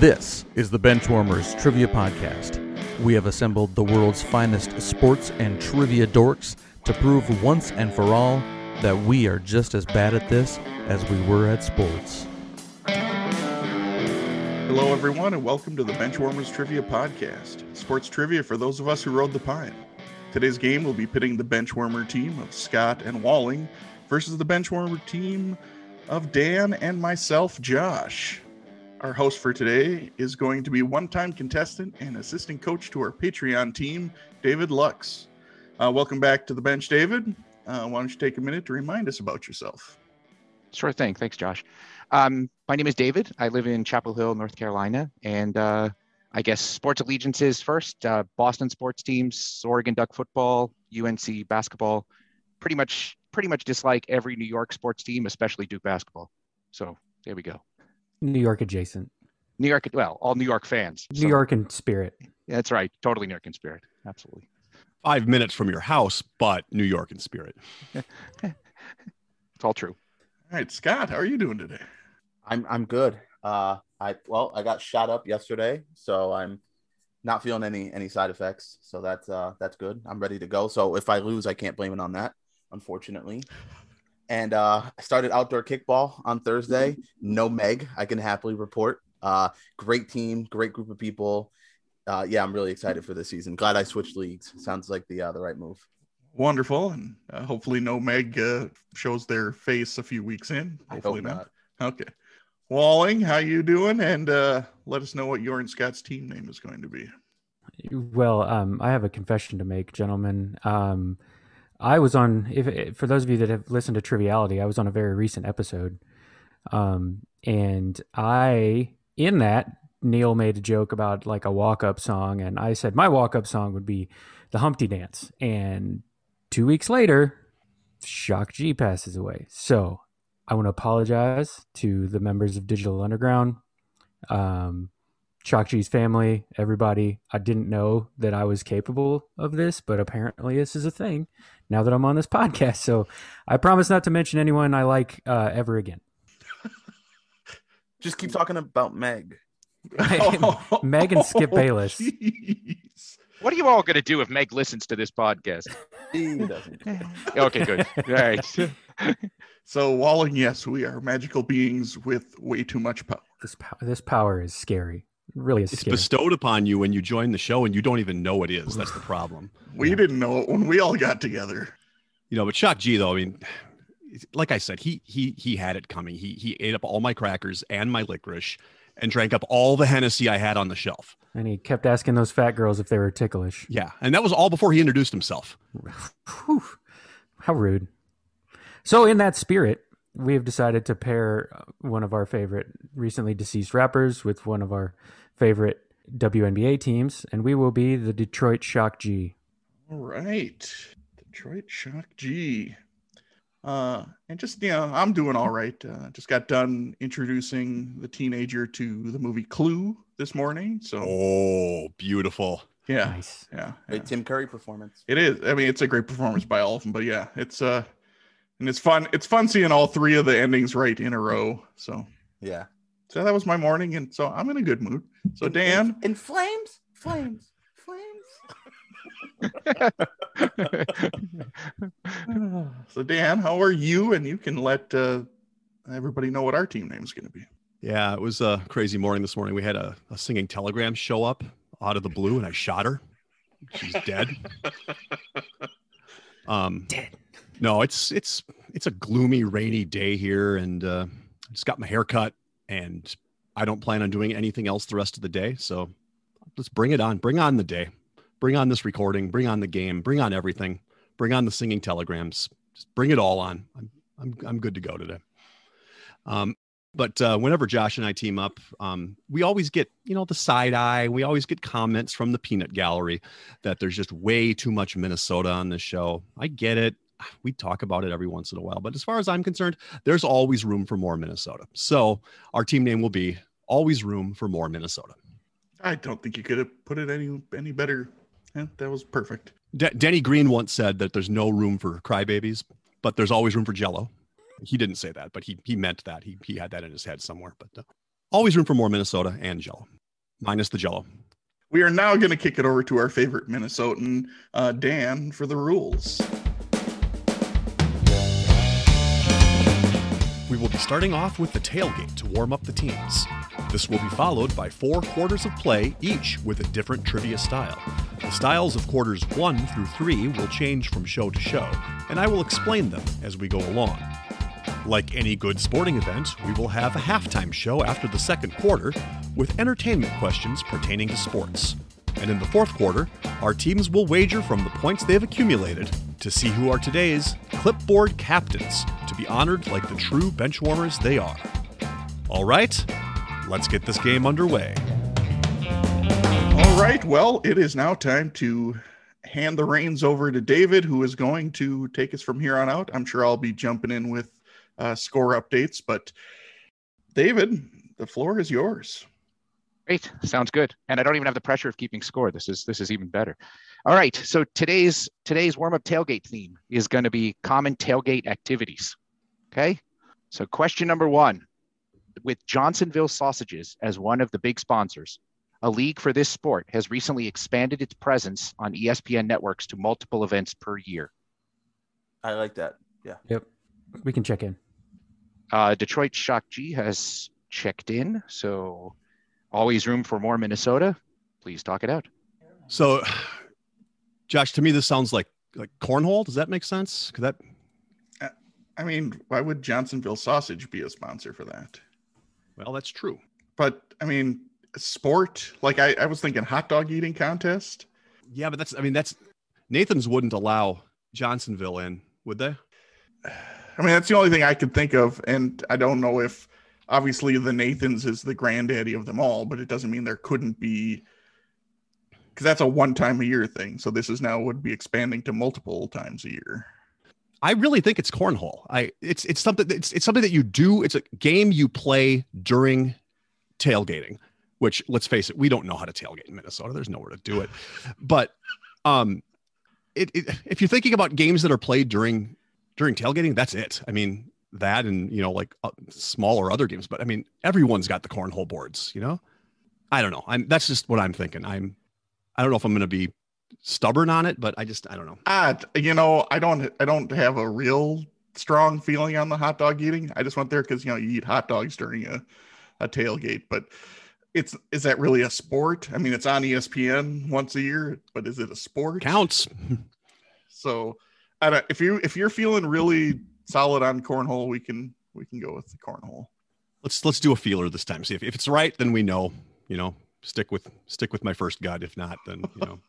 This is the Benchwarmers Trivia Podcast. We have assembled the world's finest sports and trivia dorks to prove once and for all that we are just as bad at this as we were at sports. Hello, everyone, and welcome to the Benchwarmers Trivia Podcast, sports trivia for those of us who rode the pine. Today's game will be pitting the Benchwarmer team of Scott and Walling versus the Benchwarmer team of Dan and myself, Josh. Our host for today is going to be one time contestant and assistant coach to our Patreon team, David Luks. Uh, welcome back to the bench, David. Uh, why don't you take a minute to remind us about yourself? Sure thing. Thanks, Josh. Um, my name is David. I live in Chapel Hill, North Carolina. And uh, I guess sports allegiances first uh, Boston sports teams, Oregon Duck football, UNC basketball. Pretty much, pretty much dislike every New York sports team, especially Duke basketball. So there we go. New York adjacent. New York, well, all New York fans. New York in spirit. That's right. Totally New York in spirit. Absolutely. five minutes from your house, but New York in spirit. It's all true. All right, Scott, how are you doing today? I'm I'm good. Uh, I well, I got shot up yesterday, so I'm not feeling any any side effects. So that's uh that's good. I'm ready to go. So if I lose, I can't blame it on that, unfortunately. And uh, I started outdoor kickball on Thursday. No Meg, I can happily report. Uh, great team, great group of people. Uh, yeah, I'm really excited for this season. Glad I switched leagues. Sounds like the uh, the right move. Wonderful, and uh, hopefully no Meg uh, shows their face a few weeks in. I Hopefully hope not. Okay. Walling, how you doing? And uh, let us know what your and Scott's team name is going to be. Well, um, I have a confession to make, gentlemen. Um, I was on, if, for those of you that have listened to Triviality, I was on a very recent episode. Um, and I, in that, Neil made a joke about like a walk up song. And I said my walk up song would be the Humpty Dance. And two weeks later, Shock G passes away. So I want to apologize to the members of Digital Underground. Um, Shock G's family, everybody. I didn't know that I was capable of this, but apparently this is a thing now that I'm on this podcast. So I promise not to mention anyone I like uh, ever again. Just keep talking about Meg. Meg and Skip Bayless. jeez. What are you all going to do if Meg listens to this podcast? He doesn't. Okay, good. All right. So, Walling, yes, we are magical beings with way too much power. This power, this power is scary. It really is It's scary. bestowed upon you when you join the show and you don't even know it is. That's the problem. We didn't know it when we all got together. You know, but Shock G though, I mean, like I said, he he he had it coming. He he ate up all my crackers and my licorice and drank up all the Hennessy I had on the shelf. and he kept asking those fat girls if they were ticklish. Yeah, and that was all before he introduced himself. Whew, how rude. So, in that spirit, we have decided to pair uh, one of our favorite recently deceased rappers with one of our favorite WNBA teams, and we will be the Detroit Shock G. All right. Detroit Shock G. Uh, and just, you know, I'm doing all right. Uh, just got done introducing the teenager to the movie Clue this morning. So, Oh, beautiful. yeah, Nice. yeah, yeah. Tim Curry performance. It is. I mean, it's a great performance by all of them, but yeah, it's, uh, and it's fun. It's fun seeing all three of the endings right in a row. So, Yeah. so that was my morning. And so I'm in a good mood. So, Dan, In, in flames, flames, flames. so Dan, how are you? And you can let, uh, everybody know what our team name is going to be. Yeah, it was a crazy morning this morning. We had a, a singing telegram show up out of the blue, and I shot her. She's dead. um, Dead. No, it's it's it's a gloomy, rainy day here, and uh, I just got my hair cut, and I don't plan on doing anything else the rest of the day. So let's bring it on. Bring on the day. Bring on this recording. Bring on the game. Bring on everything. Bring on the singing telegrams. Just bring it all on. I'm I'm I'm good to go today. Um, but uh, whenever Josh and I team up, um, we always get, you know, the side eye. We always get comments from the peanut gallery that there's just way too much Minnesota on this show. I get it. We talk about it every once in a while, but as far as I'm concerned, there's always room for more Minnesota. So our team name will be Always Room for More Minnesota. I don't think you could have put it any any better. Yeah, that was perfect. De- Denny Green once said that there's no room for crybabies, but there's always room for Jello. He didn't say that, but he he meant that. He he had that in his head somewhere. But uh, Always room for more Minnesota and Jello, minus the Jello. We are now going to kick it over to our favorite Minnesotan, uh, Dan, for the rules. Will be starting off with the tailgate to warm up the teams. This will be followed by four quarters of play, each with a different trivia style. The styles of quarters one through three will change from show to show, and I will explain them as we go along. Like any good sporting event, we will have a halftime show after the second quarter with entertainment questions pertaining to sports. And in the fourth quarter, our teams will wager from the points they've accumulated to see who are today's clipboard captains to be honored like the true benchwarmers they are. All right, let's get this game underway. All right, well, it is now time to hand the reins over to David, who is going to take us from here on out. I'm sure I'll be jumping in with uh, score updates, but David, the floor is yours. Great, sounds good. And I don't even have the pressure of keeping score. This is this is even better. All right, so today's today's warm up tailgate theme is going to be common tailgate activities. Okay, so question number one, with Johnsonville Sausages as one of the big sponsors, a league for this sport has recently expanded its presence on ESPN networks to multiple events per year. I like that. Yeah. Yep. We can check in. Uh, Detroit Shock G has checked in, so always room for more Minnesota. Please talk it out. So, Josh, to me, this sounds like like cornhole. Does that make sense? Could that? I mean, why would Johnsonville Sausage be a sponsor for that? Well, that's true. But I mean, sport, like I, I was thinking hot dog eating contest. Yeah, but that's. I mean, that's Nathan's wouldn't allow Johnsonville in, would they? I mean, that's the only thing I could think of. And I don't know if obviously the Nathans is the granddaddy of them all, but it doesn't mean there couldn't be because that's a one time a year thing. So this is now would be expanding to multiple times a year. I really think it's cornhole. I it's it's something it's it's something that you do. It's a game you play during tailgating. Which let's face it, we don't know how to tailgate in Minnesota. There's nowhere to do it. But um, it, it if you're thinking about games that are played during during tailgating, that's it. I mean that and you know like uh, smaller other games. But I mean everyone's got the cornhole boards. You know, I don't know. I'm that's just what I'm thinking. I'm I don't know if I'm going to be stubborn on it, but I just I don't know. Ah, you know, I don't I don't have a real strong feeling on the hot dog eating. I just went there because you know you eat hot dogs during a, a tailgate, but it's is that really a sport? I mean, it's on ESPN once a year, but is it a sport? Counts. So I don't if you if you're feeling really solid on cornhole, we can we can go with the cornhole. let's let's do a feeler this time. See if, if it's right, then we know. You know, stick with stick with my first gut. If not, then you know.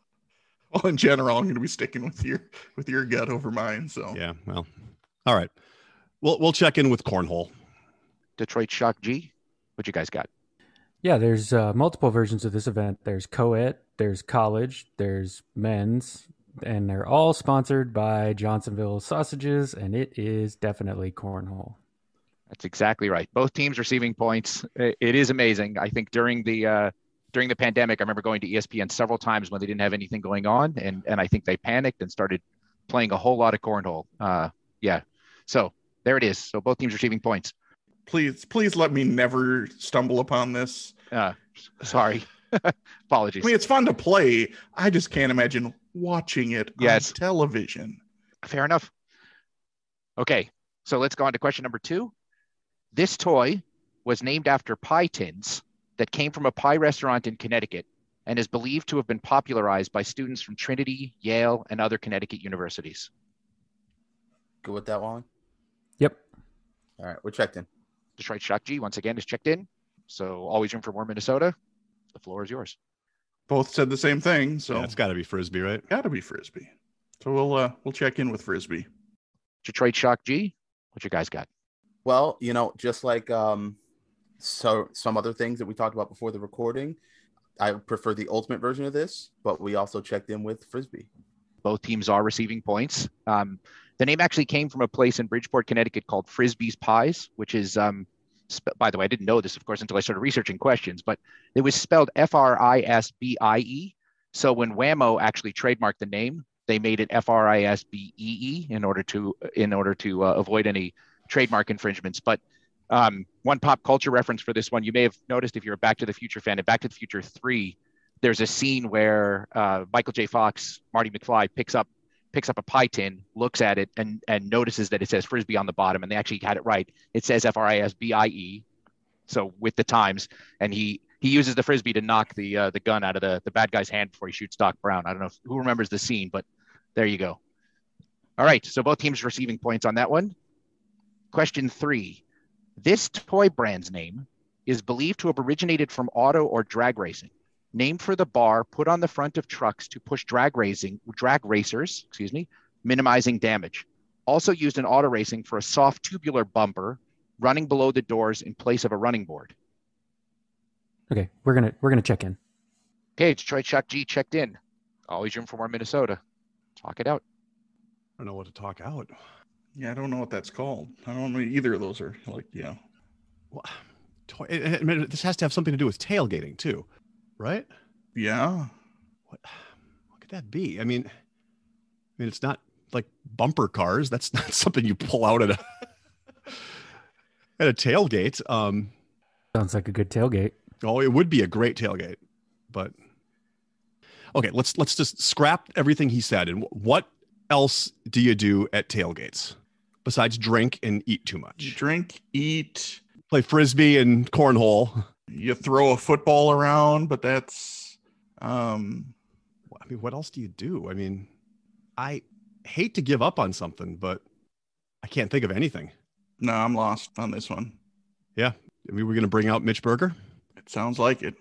Well, in general, I'm going to be sticking with your with your gut over mine. So yeah. Well, all right. We'll we'll check in with cornhole. Detroit Shock G, what you guys got? Yeah, there's uh, multiple versions of this event. There's co-ed, there's college, there's men's, and they're all sponsored by Johnsonville Sausages, and it is definitely cornhole. That's exactly right. Both teams receiving points. It it is amazing. I think during the uh, during the pandemic, I remember going to ESPN several times when they didn't have anything going on, and and I think they panicked and started playing a whole lot of cornhole. Uh, yeah. So there it is. So both teams receiving points. please please let me never stumble upon this. Uh, sorry. Apologies. I mean, it's fun to play. I just can't imagine watching it Yes. on television. Fair enough. Okay, so let's go on to question number two. This toy was named after pie tins that came from a pie restaurant in Connecticut and is believed to have been popularized by students from Trinity, Yale, and other Connecticut universities. Good with that, Wally? Yep. All right, we're checked in. Detroit Shock G once again is checked in. So always room for more Minnesota. The floor is yours. Both said the same thing, so Yeah, it's got to be frisbee, right? got to be frisbee. So we'll uh we'll check in with frisbee. Detroit Shock G, what you guys got? Well, you know, just like um, so some other things that we talked about before the recording, I prefer the ultimate version of this, but we also checked in with frisbee. Both teams are receiving points. Um, the name actually came from a place in Bridgeport, Connecticut called Frisbee's Pies, which is, um, sp- by the way, I didn't know this, of course, until I started researching questions, but it was spelled F R I S B I E. So when Wham-O actually trademarked the name, they made it F R I S B E E in order to in order to uh, avoid any trademark infringements. But Um, one pop culture reference for this one, you may have noticed if you're a Back to the Future fan, in Back to the Future 3, there's a scene where uh, Michael J. Fox, Marty McFly, picks up picks up a pie tin, looks at it, and and notices that it says frisbee on the bottom, and they actually had it right. It says F R I S B I E, so with the times, and he he uses the frisbee to knock the uh, the gun out of the the bad guy's hand before he shoots Doc Brown. I don't know if, who remembers the scene, but there you go. All right, so both teams receiving points on that one. Question three: This toy brand's name is believed to have originated from auto or drag racing named for the bar put on the front of trucks to push drag racing drag racers, excuse me, minimizing damage. Also used in auto racing for a soft tubular bumper running below the doors in place of a running board. Okay, we're gonna we're gonna check in. Okay, Detroit Shock G checked in. Always room for more Minnesota. Talk it out. I don't know what to talk out. Yeah, I don't know what that's called. I don't know either of those are like, yeah. Well, toy, I mean, this has to have something to do with tailgating too, right? Yeah. What, what could that be? I mean, I mean, it's not like bumper cars. That's not something you pull out at a at a tailgate. Um, Sounds like a good tailgate. oh, it would be a great tailgate, but okay. Let's let's just scrap everything he said. And what else do you do at tailgates besides drink and eat too much? drink, eat, Play frisbee and cornhole. You throw a football around, but that's um I mean, what else do you do? I mean, I hate to give up on something, but I can't think of anything. no, I'm lost on this one. I mean, we're going to bring out Mitch Berger. It sounds like it.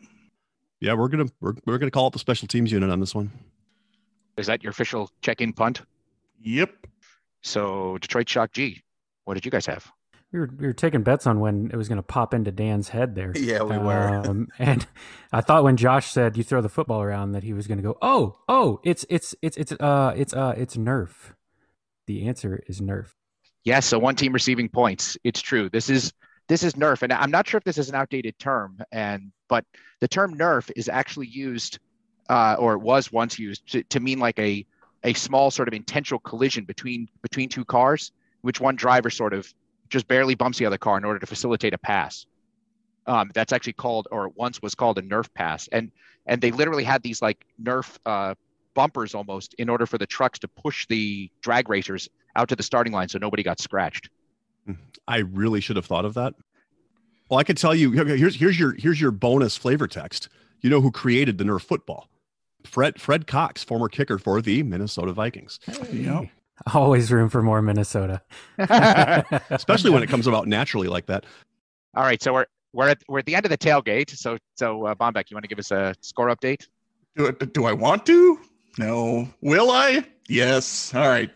Yeah, we're gonna we're, we're gonna call up the special teams unit on this one. Is that your official check-in punt? Yep. So Detroit Shock G, what did you guys have? We were we were taking bets on when it was gonna pop into Dan's head there. Yeah, we were. Um, and I thought when Josh said you throw the football around that he was gonna go, oh, oh, it's it's it's it's uh it's uh it's Nerf. The answer is Nerf. Yes, so one team receiving points. It's true. This is this is Nerf, and I'm not sure if this is an outdated term, and but the term Nerf is actually used, uh, or it was once used to, to mean like a a small sort of intentional collision between between two cars, which one driver sort of just barely bumps the other car in order to facilitate a pass. Um, that's actually called, or once was called a Nerf pass, and and they literally had these like Nerf uh, bumpers almost in order for the trucks to push the drag racers out to the starting line so nobody got scratched. I really should have thought of that. Well, I could tell you okay, here's here's your here's your bonus flavor text. You know who created the Nerf football? Fred Fred Cox, former kicker for the Minnesota Vikings. Yep. Always room for more Minnesota. Especially when it comes about naturally like that. All right, so we're we're at we're at the end of the tailgate. So so uh, Bombeck, you want to give us a score update? Do, do I want to? No. Will I? Yes. All right.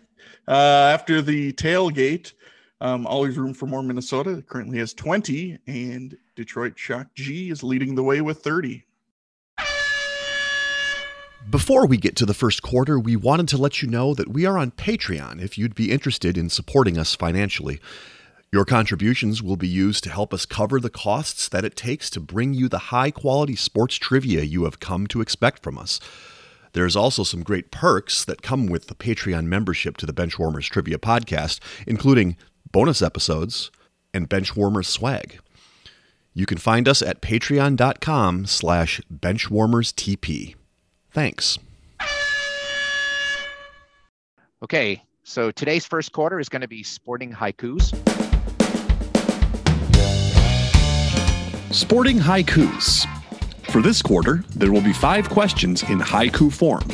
Uh, after the tailgate, um, always room for more Minnesota. Currently has 20, and Detroit Shock G is leading the way with 30. Before we get to the first quarter, we wanted to let you know that we are on Patreon if you'd be interested in supporting us financially. Your contributions will be used to help us cover the costs that it takes to bring you the high quality sports trivia you have come to expect from us. There's also some great perks that come with the Patreon membership to the Benchwarmers Trivia Podcast, including bonus episodes and Benchwarmers swag. You can find us at patreon.com slash benchwarmerstp. Thanks. Okay, so today's first quarter is going to be sporting haikus. Sporting haikus. For this quarter, there will be five questions in haiku form.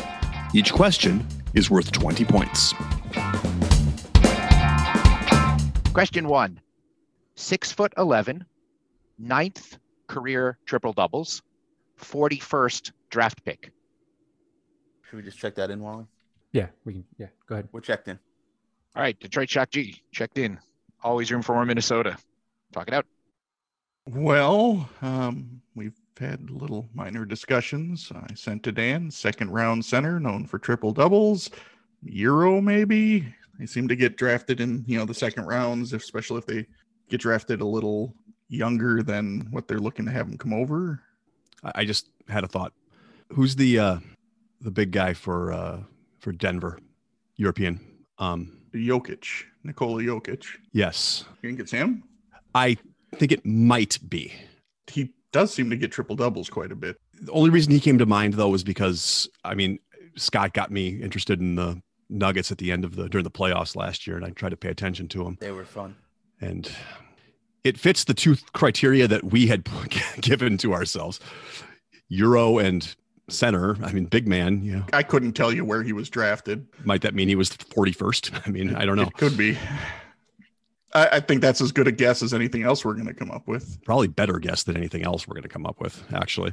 Each question is worth 20 points. Question one: Six foot eleven, ninth career triple doubles, forty first draft pick. Should we just check that in, Wally? Yeah, we can. Yeah, go ahead. We're checked in. All right, Detroit Shock G checked in. Always room for more Minnesota. Talk it out. Well, um, we've had little minor discussions. I sent to Dan, second round center, known for triple doubles, Euro maybe. They seem to get drafted in, you know, the second rounds, especially if they get drafted a little younger than what they're looking to have them come over. I I just had a thought. Who's the uh the big guy for uh for Denver? European. Um Jokic, Nikola Jokic. yes. You think it's him? I think it might be. He does seem to get triple doubles quite a bit. The only reason he came to mind though was because I mean Scott got me interested in the Nuggets at the end of the during the playoffs last year, and I tried to pay attention to them. They were fun. And it fits the two criteria that we had given to ourselves: Euro and center. I mean, big man. You know, I couldn't tell you where he was drafted. might that mean he was forty first? I mean, I don't know. It could be. I, I think that's as good a guess as anything else we're going to come up with. Probably better guess than anything else we're going to come up with. Actually,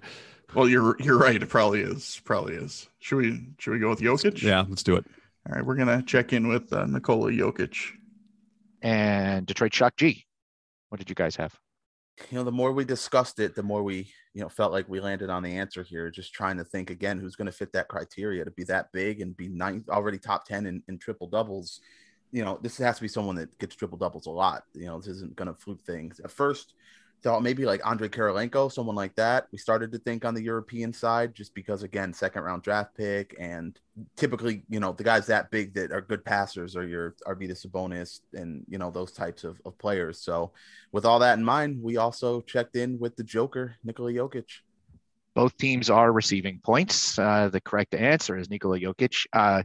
Well, you're you're right. It probably is. Probably is. Should we should we go with Jokic? yeah. Let's do it. All right, we're gonna check in with uh, Nikola Jokic. And Detroit Shock G. What did you guys have? You know, the more we discussed it, the more we, you know, felt like we landed on the answer here. Just trying to think again, who's going to fit that criteria to be that big and be nine already top ten in, in triple doubles. You know, this has to be someone that gets triple doubles a lot. You know, this isn't going to fluke things. At first, thought maybe like Andrei Kirilenko, someone like that. We started to think on the European side just because again, second round draft pick, and typically, you know, the guys that big that are good passers are your Arvydas Sabonis and you know those types of, of players. So, with all that in mind, we also checked in with the Joker, Nikola Jokic. Both teams are receiving points. Uh, the correct answer is Nikola Jokic. Uh,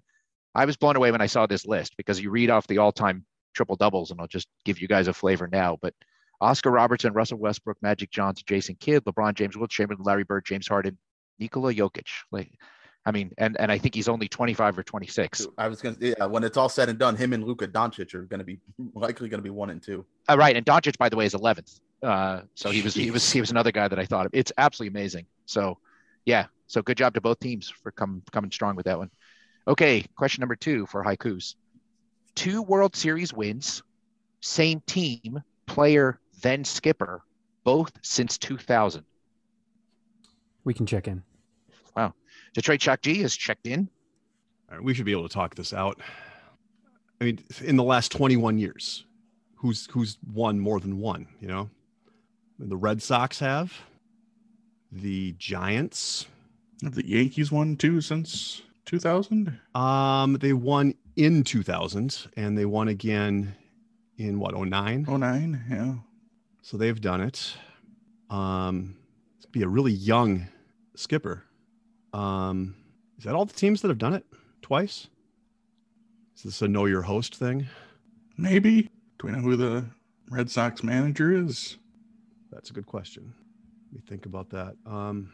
I was blown away when I saw this list because you read off the all-time triple doubles, and I'll just give you guys a flavor now. But Oscar Robertson, Russell Westbrook, Magic Johnson, Jason Kidd, LeBron James, Wilt Chamberlain, Larry Bird, James Harden, Nikola Jokic. Like, I mean, and and I think he's only 25 or 26. I was gonna, yeah, when it's all said and done, him and Luka Doncic are going to be likely going to be one and two. Uh, right, and Doncic, by the way, is 11th. Uh, so he was he was he was another guy that I thought of. It's absolutely amazing. So, yeah. So good job to both teams for come coming strong with that one. Okay, question number two for haikus. Two World Series wins, same team, player, then skipper, both since 2000. We can check in. Wow. Detroit Shock G has checked in. All right, we should be able to talk this out. I mean, in the last 21 years, who's who's won more than one? You know, the Red Sox have, the Giants. Have the Yankees won two since 2000? Um, they won in 2000, and they won again in what 09. 09, yeah. So they've done it. Um, be a really young skipper. Um, is that all the teams that have done it twice? Is this a know your host thing? Maybe. Do we know who the Red Sox manager is? That's a good question. Let me think about that. Um,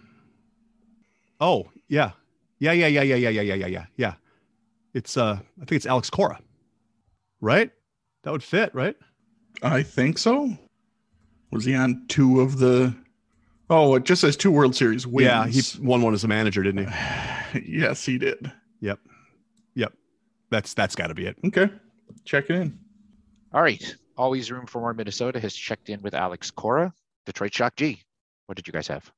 oh yeah, yeah, yeah, yeah, yeah, yeah, yeah, yeah, yeah, yeah, yeah. It's uh, I think it's Alex Cora, right? That would fit, right? I think so. Was he on two of the? Oh, it just says two World Series wins. Yeah, he won one as a manager, didn't he? yes, he did. Yep, yep. That's that's got to be it. Okay, check it in. All right. Always room for more. Minnesota has checked in with Alex Cora. Detroit Shock G. What did you guys have?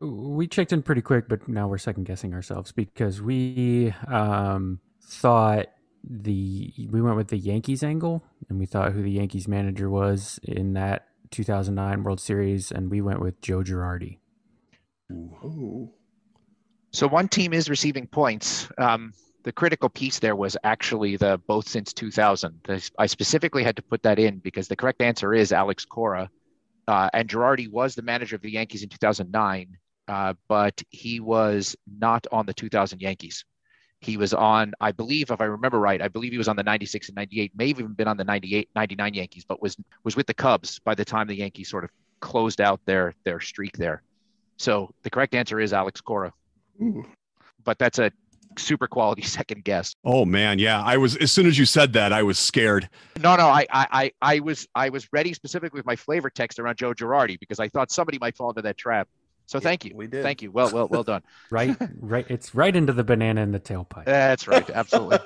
We checked in pretty quick, but now we're second guessing ourselves because we um, thought the we went with the Yankees angle, and we thought who the Yankees manager was in that 2009 World Series, and we went with Joe Girardi. So one team is receiving points. Um, the critical piece there was actually the both since 2000. The- I specifically had to put that in because the correct answer is Alex Cora. Uh, and Girardi was the manager of the Yankees in 2009, uh, but he was not on the 2000 Yankees. He was on, I believe, if I remember right, I believe he was on the 96 and 98, may have even been on the 98, 99 Yankees, but was was with the Cubs by the time the Yankees sort of closed out their their streak there. So the correct answer is Alex Cora Ooh. but that's a super quality second guess. Oh man, yeah. I was as soon as you said that, I was scared. No, no, I, I, I, I was, I was ready specifically with my flavor text around Joe Girardi because I thought somebody might fall into that trap. So thank you, We did. thank you. Well, well, well done. Right, right. It's right into the banana in the tailpipe. That's right, absolutely,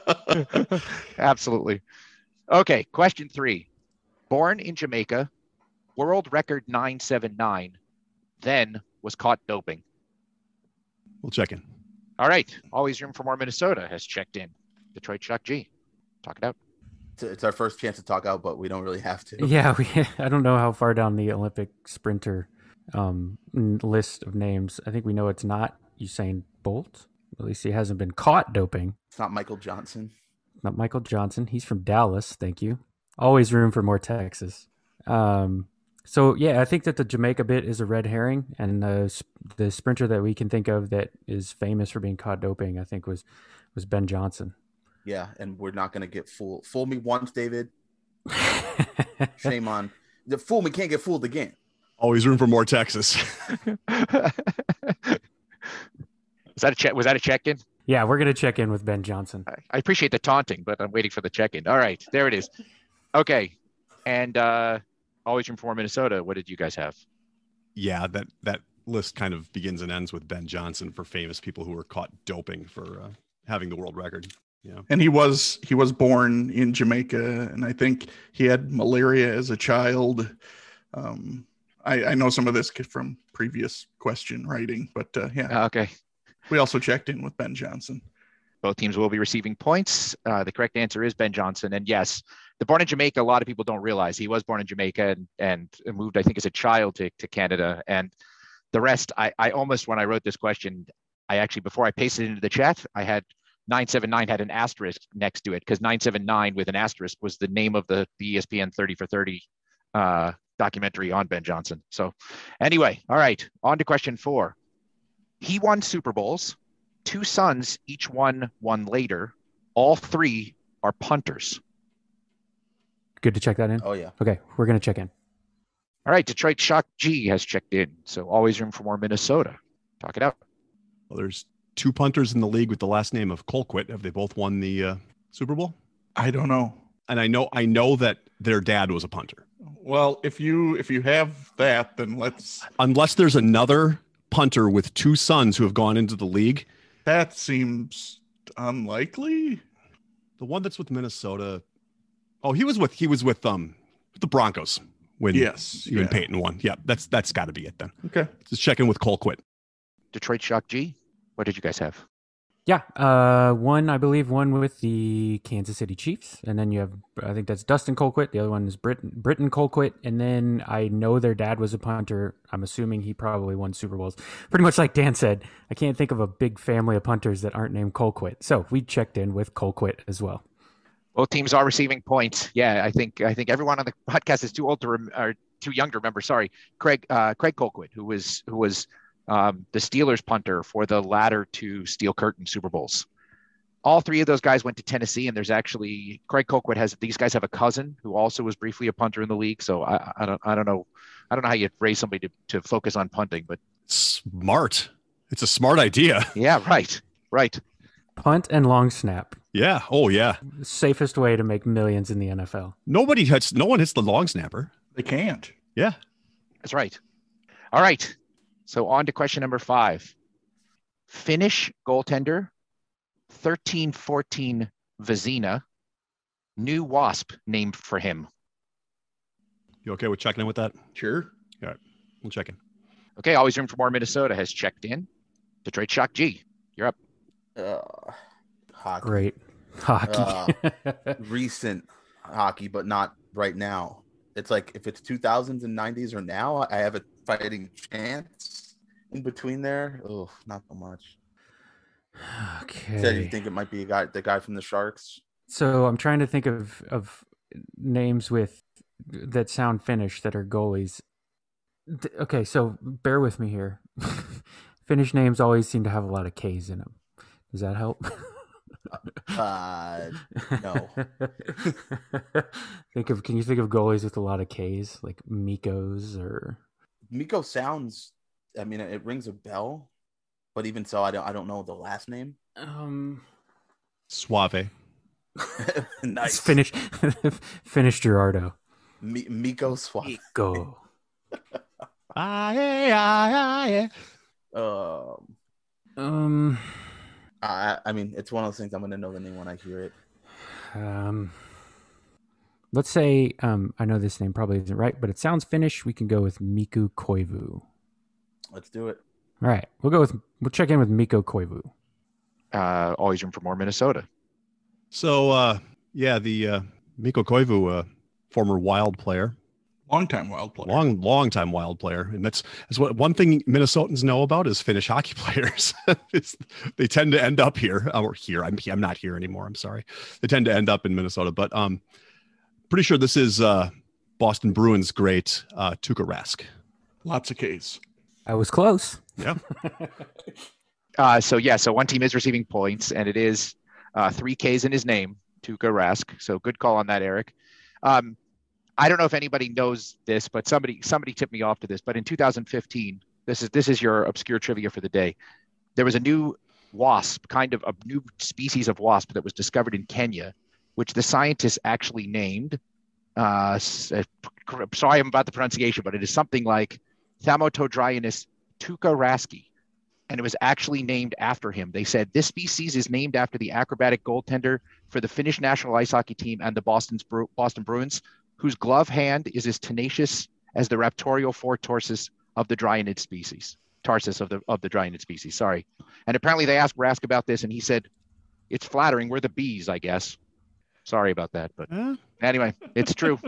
absolutely. Okay, question three. Born in Jamaica, world record nine seven nine, then was caught doping. We'll check in. All right, always room for more. Minnesota has checked in. Detroit Shock G, talk it out. It's, it's our first chance to talk out, but we don't really have to. Yeah, we, I don't know how far down the Olympic sprinter um, n- list of names. I think we know it's not Usain Bolt. At least he hasn't been caught doping. It's not Michael Johnson. Not Michael Johnson. He's from Dallas. Thank you. Always room for more Texas. Um, So yeah, I think that the Jamaica bit is a red herring, and the the sprinter that we can think of that is famous for being caught doping, I think was was Ben Johnson. Yeah, and we're not gonna get fooled. Fool me once, David. Shame on the fool me can't get fooled again. Always room for more Texas. Was that a check? Was that a check-in? Yeah, we're gonna check in with Ben Johnson. I- I appreciate the taunting, but I'm waiting for the check-in. All right, there it is. Okay, and uh, always room for Minnesota. What did you guys have? yeah, that that list kind of begins and ends with Ben Johnson for famous people who were caught doping for uh, having the world record. Yeah. and he was he was born in Jamaica, and I think he had malaria as a child. Um, I, I know some of this from previous question writing, but uh, yeah, Uh, okay, we also checked in with Ben Johnson. both teams will be receiving points. Uh, the correct answer is Ben Johnson, and yes, the born in Jamaica. A lot of people don't realize he was born in Jamaica and, and moved, I think, as a child to, to Canada. And the rest, I, I almost when I wrote this question, I actually before I pasted it into the chat, I had 979 had an asterisk next to it because 979 with an asterisk was the name of the, the ESPN 30 for 30 uh, documentary on Ben Johnson. So, anyway, all right, on to question four. He won Super Bowls. Two sons, each one one later. All three are punters. Good to check that in. Oh yeah. Okay, we're gonna check in. All right, Detroit Shock G has checked in. So always room for more Minnesota. Talk it out. Well, there's two punters in the league with the last name of Colquitt. Have they both won the uh, Super Bowl? I don't know. And I know I know that their dad was a punter. Well, if you if you have that, then let's. Unless there's another punter with two sons who have gone into the league. That seems unlikely. The one that's with Minnesota. Oh, he was with he was with um the Broncos when Yes. you and. Peyton won. Yeah, that's that's got to be it then. Okay. Just check in with Colquitt. Detroit Shock G. What did you guys have? Yeah, uh, one I believe one with the Kansas City Chiefs, and then you have I think that's Dustin Colquitt. The other one is Britton Colquitt, and then I know their dad was a punter. I'm assuming he probably won Super Bowls. Pretty much like Dan said, I can't think of a big family of punters that aren't named Colquitt. So we checked in with Colquitt as well. Both teams are receiving points. Yeah, I think I think everyone on the podcast is too old to rem- or too young to remember. Sorry, Craig uh, Craig Colquitt, who was who was um, the Steelers punter for the latter two Steel Curtain Super Bowls. All three of those guys went to Tennessee, and there's actually Craig Colquitt has these guys have a cousin who also was briefly a punter in the league. So I, I don't I don't know I don't know how you raise somebody to, to focus on punting, but Smart. It's a smart idea. yeah, right, right. Punt and long snap, Yeah. Oh yeah. safest way to make millions in the NFL. Nobody hits. No one hits the long snapper. They can't. Yeah. That's right. All right. So on to question number five. Finnish goaltender, 1314 Vezina, new wasp named for him. You okay with checking in with that? Sure. All right, we'll check in. Okay, always room for more Minnesota has checked in. Detroit Shock G, you're up. Uh, hockey. Great hockey. Recent hockey, but not right now. It's like if it's 2000s and 90s or now, I have a fighting chance in between there. Oh, not so much. Okay. Said you think it might be a guy, the guy from the Sharks. So I'm trying to think of of names with that sound Finnish that are goalies. Okay, so bear with me here. Finnish names always seem to have a lot of K's in them. Does that help? Uh, no. think of can you think of goalies with a lot of K's like Mikos or Miko sounds. I mean, it rings a bell, but even so, I don't. I don't know the last name. um Suave. nice. it's Finnish Finnish Gerardo. Mi- Miko Swap. Miko. Ah, yeah, yeah, yeah, yeah. Um, Um I, I mean, it's one of those things I'm going to know the name when I hear it. Um, let's say um, I know this name probably isn't right, but it sounds Finnish. We can go with Mikko Koivu. Let's do it. All right, we'll go with we'll check in with Mikko Koivu. Uh, always room for more Minnesota. So, uh, yeah, the uh, Mikko Koivu, uh, former Wild player, long time wild player. long, long time Wild player, and that's that's what one thing Minnesotans know about is Finnish hockey players. It's- they tend to end up here or here. I'm I'm not here anymore. I'm sorry. They tend to end up in Minnesota, but um, pretty sure this is uh Boston Bruins great uh, Tuukka Rask. Lots of K's. I was close. Yeah. Uh, so yeah, so one team is receiving points, and it is uh, three Ks in his name, Tuukka Rask. So good call on that, Eric. Um, I don't know if anybody knows this, but somebody somebody tipped me off to this. But in 2015, this is this is your obscure trivia for the day. There was a new wasp, kind of a new species of wasp that was discovered in Kenya, which the scientists actually named. Uh, uh, sorry about the pronunciation, but it is something like Thaumatodryinus tuukkaraski and it was actually named after him. They said this species is named after the acrobatic goaltender for the Finnish national ice hockey team and the Boston's Bru- Boston Bruins, whose glove hand is as tenacious as the raptorial foretarsus of the dryinid species. Tarsus of the of the dryinid species. Sorry. And apparently they asked Rask about this, and he said, "It's flattering. We're the bees, I guess." Sorry about that, but Eh, anyway, it's true.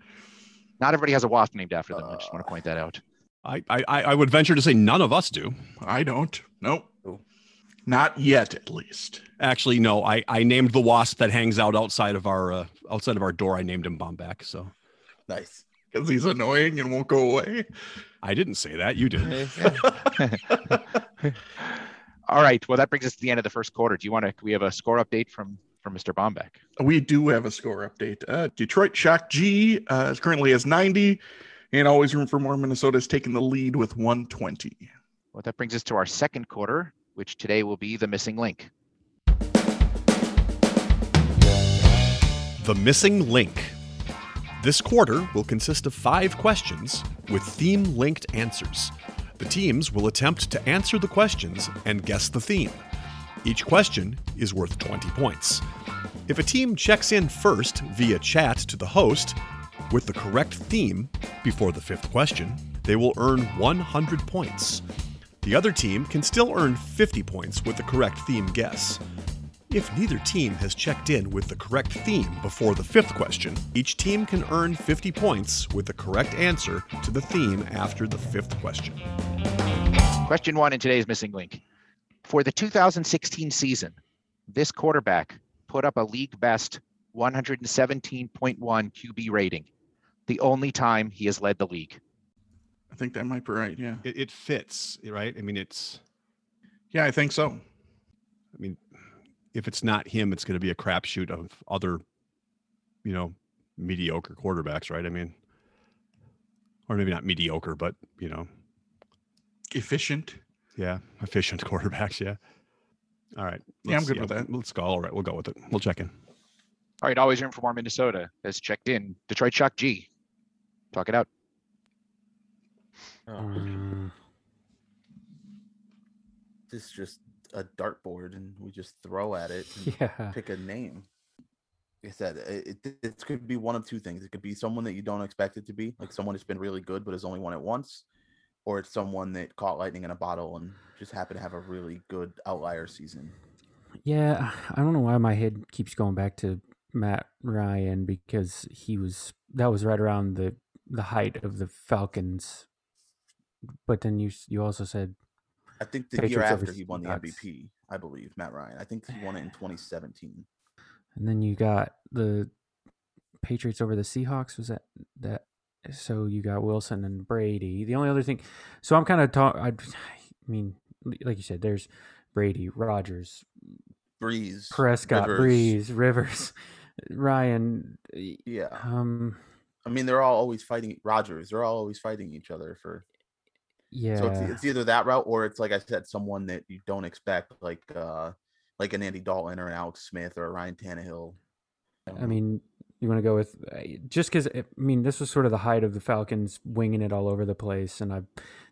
Not everybody has a wasp named after them. I just want to point that out. I, I I would venture to say none of us do. I don't. Nope. Not yet, at least. Actually, no. I, I named the wasp that hangs out outside of our uh, outside of our door. I named him Bombeck. So Nice. Because he's annoying and won't go away. I didn't say that. You did. All right. Well, that brings us to the end of the first quarter. Do you want to? We have a score update from from Mr. Bombeck. We do have a score update. Uh, Detroit Shock G uh, is currently has 90, and always room for more. Minnesota is taking the lead with 120. Well, that brings us to our second quarter, which today will be the missing link. The Missing Link. This quarter will consist of five questions with theme linked answers. The teams will attempt to answer the questions and guess the theme. Each question is worth 20 points. If a team checks in first via chat to the host with the correct theme before the fifth question, they will earn 100 points. The other team can still earn 50 points with the correct theme guess. If neither team has checked in with the correct theme before the fifth question, each team can earn 50 points with the correct answer to the theme after the fifth question. Question one in today's missing link. For the 2016 season, this quarterback put up a league best 117.1 QB rating, the only time he has led the league. I think that might be right. Yeah. It, it fits, right? I mean, it's. Yeah, I think so. I mean, if it's not him, it's going to be a crapshoot of other, you know, mediocre quarterbacks, right? I mean, or maybe not mediocre, but you know, Efficient. Yeah, efficient quarterbacks. Yeah. All right. Yeah, I'm let's- good with that. Let's go. All right, we'll go with it. We'll check in. All right, always room for more Minnesota has checked in. Detroit Shock G. Talk it out. Mm, this is just a dartboard, and we just throw at it. and yeah. pick a name. Like I said, it, it, this could be one of two things. It could be someone that you don't expect it to be, like someone that's been really good but has only won it once, or it's someone that caught lightning in a bottle and just happened to have a really good outlier season. Yeah, I don't know why my head keeps going back to Matt Ryan because he was that was right around the the height of the Falcons. But then you you also said I think the year Patriots over after he won the. MVP, I believe Matt Ryan. I think he won it in 2017. and then you got the Patriots over the Seahawks was that that so you got Wilson and Brady. The only other thing so I'm kind of talk I, I mean like you said there's Brady, Rodgers, Brees, Prescott, Rivers. Brees, Rivers, Ryan. Yeah, Um, I mean they're all always fighting. Rodgers, they're all always fighting each other for. yeah. So it's, it's either that route or it's like I said, someone that you don't expect, like uh like an Andy Dalton or an Alex Smith or a Ryan Tannehill. I mean, you want to go with uh, just because I mean this was sort of the height of the Falcons winging it all over the place, and I,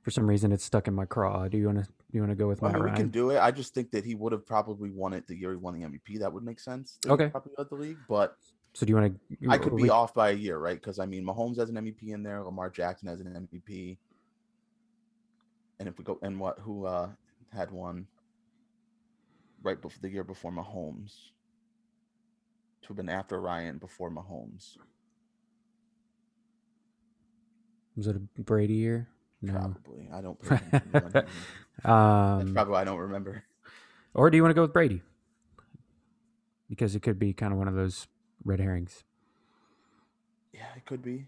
for some reason, it's stuck in my craw. Do you want to? You want to go with I Matt mean, we can do it. I just think that he would have probably won it the year he won the MVP. That would make sense. Okay. Probably led the league, but So do you want to? I could be off by a year, right? Because I mean, Mahomes has an MVP in there. Lamar Jackson has an MVP. And if we go and what who uh had one right before the year before Mahomes to have been after Ryan before Mahomes. Was it a Brady year? No. Probably. I don't. pay attention to when he- That's Um, probably why I don't remember. or do you want to go with Brady? Because it could be kind of one of those red herrings. Yeah, it could be.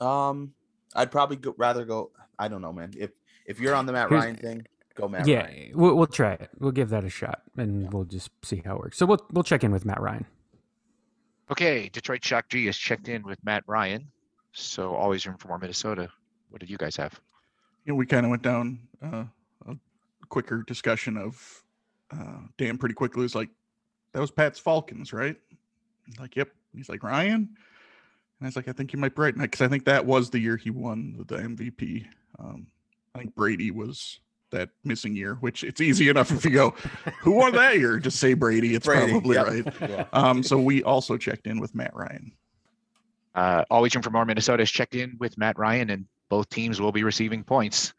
Um, I'd probably go, rather go. I don't know, man. If if you're on the Matt Here's- Ryan thing, go Matt yeah, Ryan. we'll, we'll try it. We'll give that a shot, and we'll just see how it works. So we'll we'll check in with Matt Ryan. Okay, Detroit Shock G has checked in with Matt Ryan. So always room for more Minnesota. What did you guys have? you know, we kind of went down uh, a quicker discussion of uh, Dan pretty quickly. was like, that was Pat's Falcons, right? He's like, yep. He's like, Ryan? And I was like, I think you might be right. Because I think that was the year he won the MVP. Um, I think Brady was that missing year, which it's easy enough if you go, who won that year? Just say Brady. It's Brady, probably yep. right. Yeah. Um, so we also checked in with Matt Ryan. Uh, always room for more Minnesota has checked in with Matt Ryan, and both teams will be receiving points.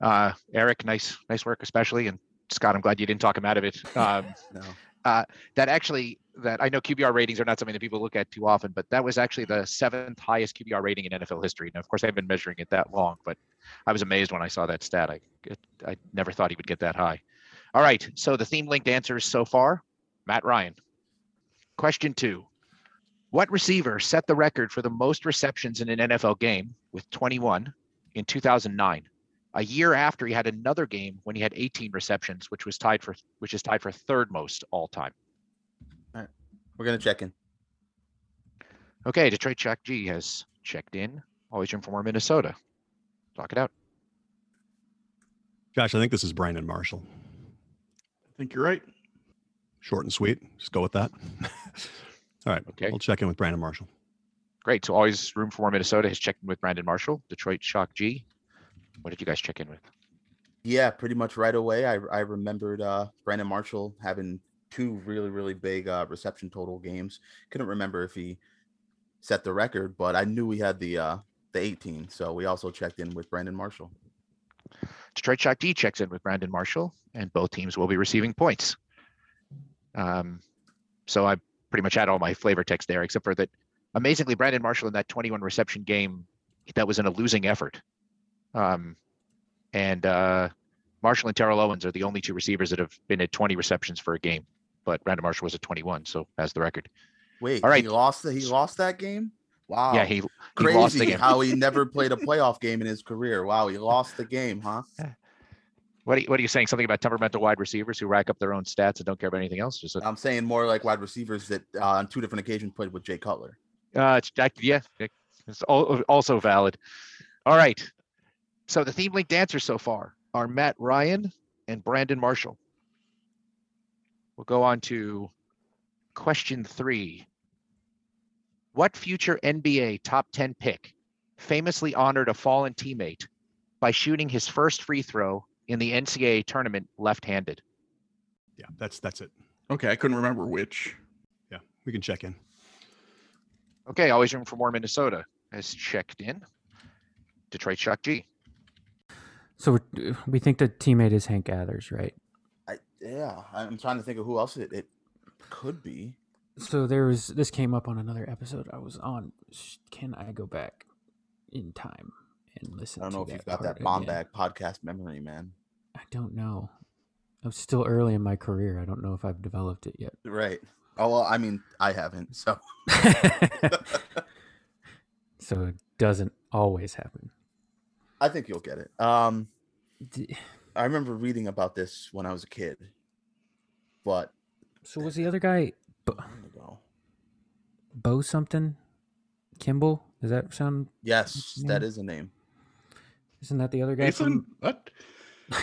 Uh, Eric, nice, nice work, especially, and Scott, I'm glad you didn't talk him out of it. Um, No. that actually that I know QBR ratings are not something that people look at too often, but that was actually the seventh highest QBR rating in NFL history. Now, of course, I haven't been measuring it that long, but I was amazed when I saw that stat. I I never thought he would get that high. All right, so the theme linked answers so far, Matt Ryan. Question two: What receiver set the record for the most receptions in an NFL game with 21 in 2009? A year after he had another game when he had 18 receptions, which was tied for which is tied for third most all time. We're gonna check in. Okay, Detroit Chuck G has checked in. Always room for more Minnesota. Talk it out. Josh, I think this is Brandon Marshall. I think you're right. Short and sweet. Just go with that. All right. Okay. We'll check in with Brandon Marshall. Great. So always room for more Minnesota has checked in with Brandon Marshall. Detroit Shock G. What did you guys check in with? Yeah, pretty much right away. I I remembered uh Brandon Marshall having two really really big uh reception total games. Couldn't remember if he set the record, but I knew we had the uh the 18. So we also checked in with Brandon Marshall. Detroit Shock D checks in with Brandon Marshall, and both teams will be receiving points. Um, so I pretty much had all my flavor text there, except for that. Amazingly, Brandon Marshall in that 21 reception game, that was in a losing effort. Um, and uh, Marshall and Terrell Owens are the only two receivers that have been at 20 receptions for a game, but Brandon Marshall was at 21, so has the record. Wait, All right. he lost the he lost that game? Wow. Yeah, he, he crazy lost the game. how he never played a playoff game in his career. Wow, he lost the game, huh? What are, you, what are you saying? Something about temperamental wide receivers who rack up their own stats and don't care about anything else? Just I'm saying more like wide receivers that uh, on two different occasions played with Jay Cutler. Uh, it's, I, yeah, it's al- also valid. All right. So the theme linked answers so far are Matt Ryan and Brandon Marshall. We'll go on to question three. What future NBA top 10 pick famously honored a fallen teammate by shooting his first free throw in the NCAA tournament left handed? Yeah, that's that's it. Okay, I couldn't remember which. Yeah, we can check in. Okay, always room for more Minnesota has checked in. Detroit Shock G. So we- we think the teammate is Hank Gathers, right? Yeah, I'm trying to think of who else it, it could be. So there was this came up on another episode I was on. Can I go back in time and listen? I don't know if you've got that bomb again? bag podcast memory, man. I don't know. I'm still early in my career. I don't know if I've developed it yet. Right. Oh well, I mean, I haven't. So so it doesn't always happen. I think you'll get it. Um, D- I remember reading about this when I was a kid, but So was the other guy Bo. Bo something? Kimball? Does that sound? Yes, that is a name. Isn't that the other guy Nathan, what?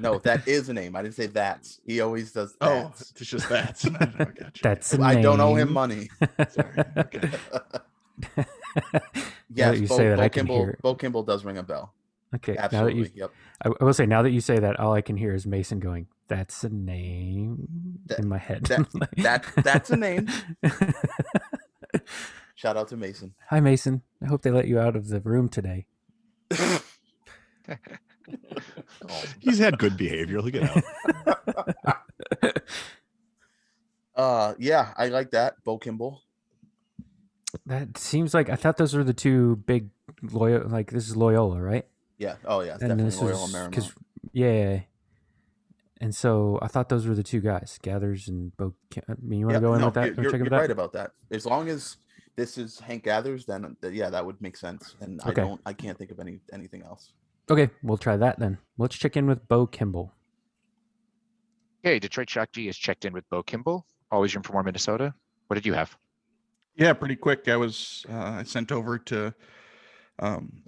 No, that is a name. I didn't say that. He always does Oh, it's just that. I gotcha. That's a I don't owe him money. Sorry. Okay. yes, you Bo, say that, Bo I can Kimball. hear. Bo Kimball does ring a bell. Okay. Now that Absolutely. you, Yep. I, I will say now that you say that, all I can hear is Mason going. That's a name That- in my head. that- that- that's a name. Shout out to Mason. Hi, Mason. I hope they let you out of the room today. He's had good behavior. Look at out. Uh, yeah, I like that. Bo Kimball. That seems like I thought those were the two big loyal. Like this is Loyola, right? Yeah. Oh yeah, it's and definitely this Loyola was Marymount. because yeah. And so I thought those were the two guys, Gathers and Bo. I mean, you want to Yep, go in no, with that? You're, you're, check you're with that? right about that. As long as this is Hank Gathers, then uh, yeah, that would make sense. And I don't, I can't think of any anything else. Okay, we'll try that then. Let's check in with Bo Kimball. Okay, Detroit Shock G is checked in with Bo Kimball. Always room for more Minnesota. What did you have? Yeah, pretty quick. I was uh, I sent over to um,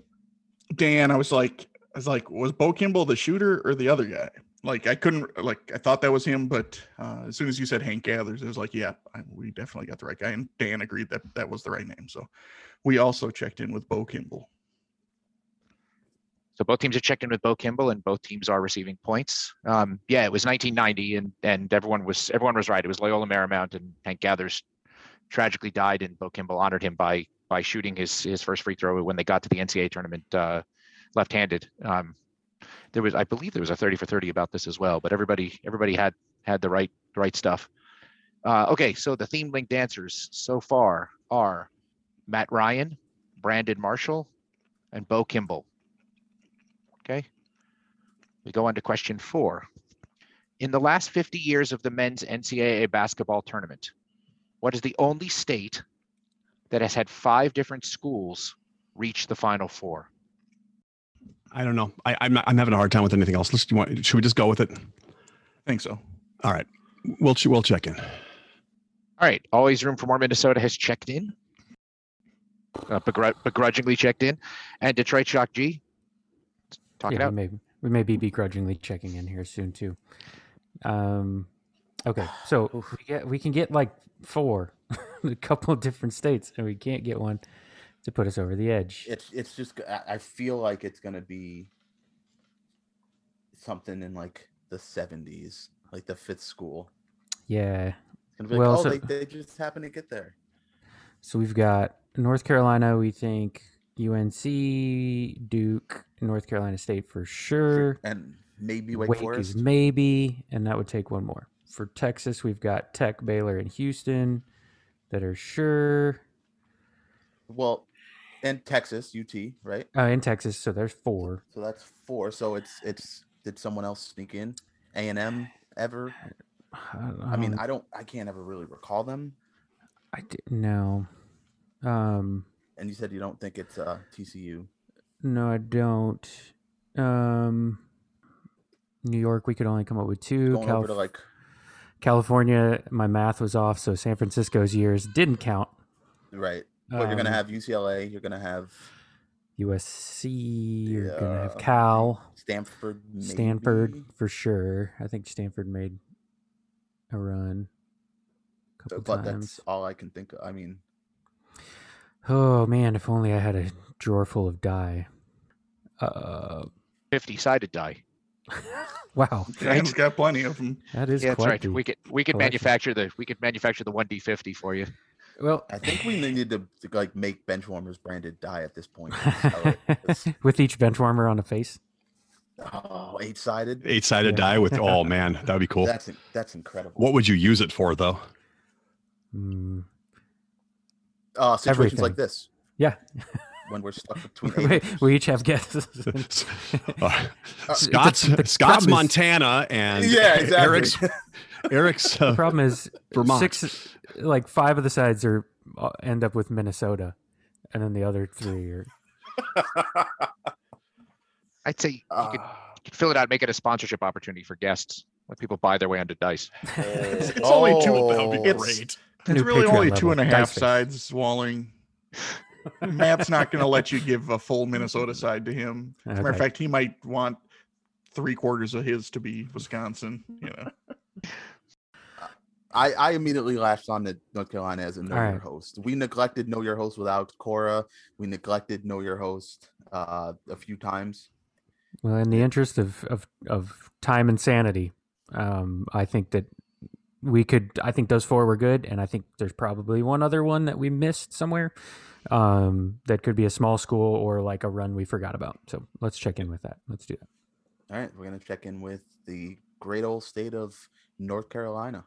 Dan. I was like, I was like, was Bo Kimball the shooter or the other guy? Like, I couldn't like I thought that was him, but uh, as soon as you said Hank Gathers, it was like, yeah, I, we definitely got the right guy. And Dan agreed that that was the right name. So we also checked in with Bo Kimball. So both teams are checked in with Bo Kimball, and both teams are receiving points. Um, yeah, it was 1990, and and everyone was everyone was right. It was Loyola Marymount, and Hank Gathers tragically died, and Bo Kimball honored him by by shooting his his first free throw when they got to the NCAA tournament uh, left-handed. Um, there was, I believe, there was a 30 for 30 about this as well, but everybody everybody had had the right the right stuff. Uh, okay, so the theme link dancers so far are Matt Ryan, Brandon Marshall, and Bo Kimball. Okay. We go on to question four. In the last 50 years of the men's NCAA basketball tournament, what is the only state that has had five different schools reach the final four? I don't know. I, I'm not, I'm having a hard time with anything else. Let's. You want, should we just go with it? I think so. All right. We'll ch- we'll check in. All right. Always room for more Minnesota has checked in, uh, begru- begrudgingly checked in, and Detroit Shock G. Talk it yeah, out. we may we may be begrudgingly checking in here soon too. Um, okay, so we get we can get like four, a couple of different states, and we can't get one to put us over the edge. It's it's just I feel like it's gonna be something in like the seventies, like the fifth school. Yeah. It's gonna be Well, like, oh, so- they, they just happen to get there. So we've got North Carolina. We think UNC, Duke, North Carolina State for sure. And maybe Wake, Wake Forest. is maybe, and that would take one more. For Texas, we've got Tech, Baylor, and Houston that are sure. well, in Texas, UT, right? Uh, in Texas, so there's four. So that's four. So it's it's did someone else sneak in? A and M ever? I mean, Um, I don't, I can't ever really recall them. I didn't know. Um, And you said you don't think it's uh, TCU. no, I don't. Um, New York, we could only come up with two. Going Calif- over to like California, my math was off, so San Francisco's years didn't count. right, but you're gonna Um, have UCLA. You're gonna have USC, you're gonna have Cal, Stanford. Stanford for sure. I think Stanford made a run a couple But times. that's all I can think of. I mean, Oh man, if only I had a drawer full of die. Uh, 50 sided die. wow, Dan's got plenty of them. that is Yeah, that's right. We could we could collection. manufacture the we could manufacture the 1D50 for you. well. I think we needed to, to like make bench warmers branded die at this point. and sell it. It's- With each bench warmer on a face. oh, eight sided. Eight sided Yeah. die with. Oh man, that would be cool. That's that's incredible. What would you use it for though? Mm, uh, situations everything. like this yeah, when we're stuck between we, we each have guesses. Uh, Scott's the Scott's problem is- Montana and Yeah, exactly. Eric's Eric's the uh, problem is Vermont. six, like five of the sides are uh, end up with Minnesota, and then the other three are. I'd say you could, Ah. you could fill it out, make it a sponsorship opportunity for guests. Let people buy their way onto dice. It's, it's only two. Oh. that would be It's- great. It's New really Patreon only level, two dice half face. sides, Walling. Matt's not going to let you give a full Minnesota side to him. As a matter of fact, he might want three quarters of his to be Wisconsin. You know, I, I immediately latched on to North Carolina as a know All your right. host. We neglected know your host without Cora. We neglected know your host uh, a few times. Well, in the interest of of, of time and sanity, um, I think that we could. I think those four were good, and I think there's probably one other one that we missed somewhere. Um, that could be a small school or like a run we forgot about. So let's check in with that. Let's do that. All right, we're gonna check in with the great old state of North Carolina.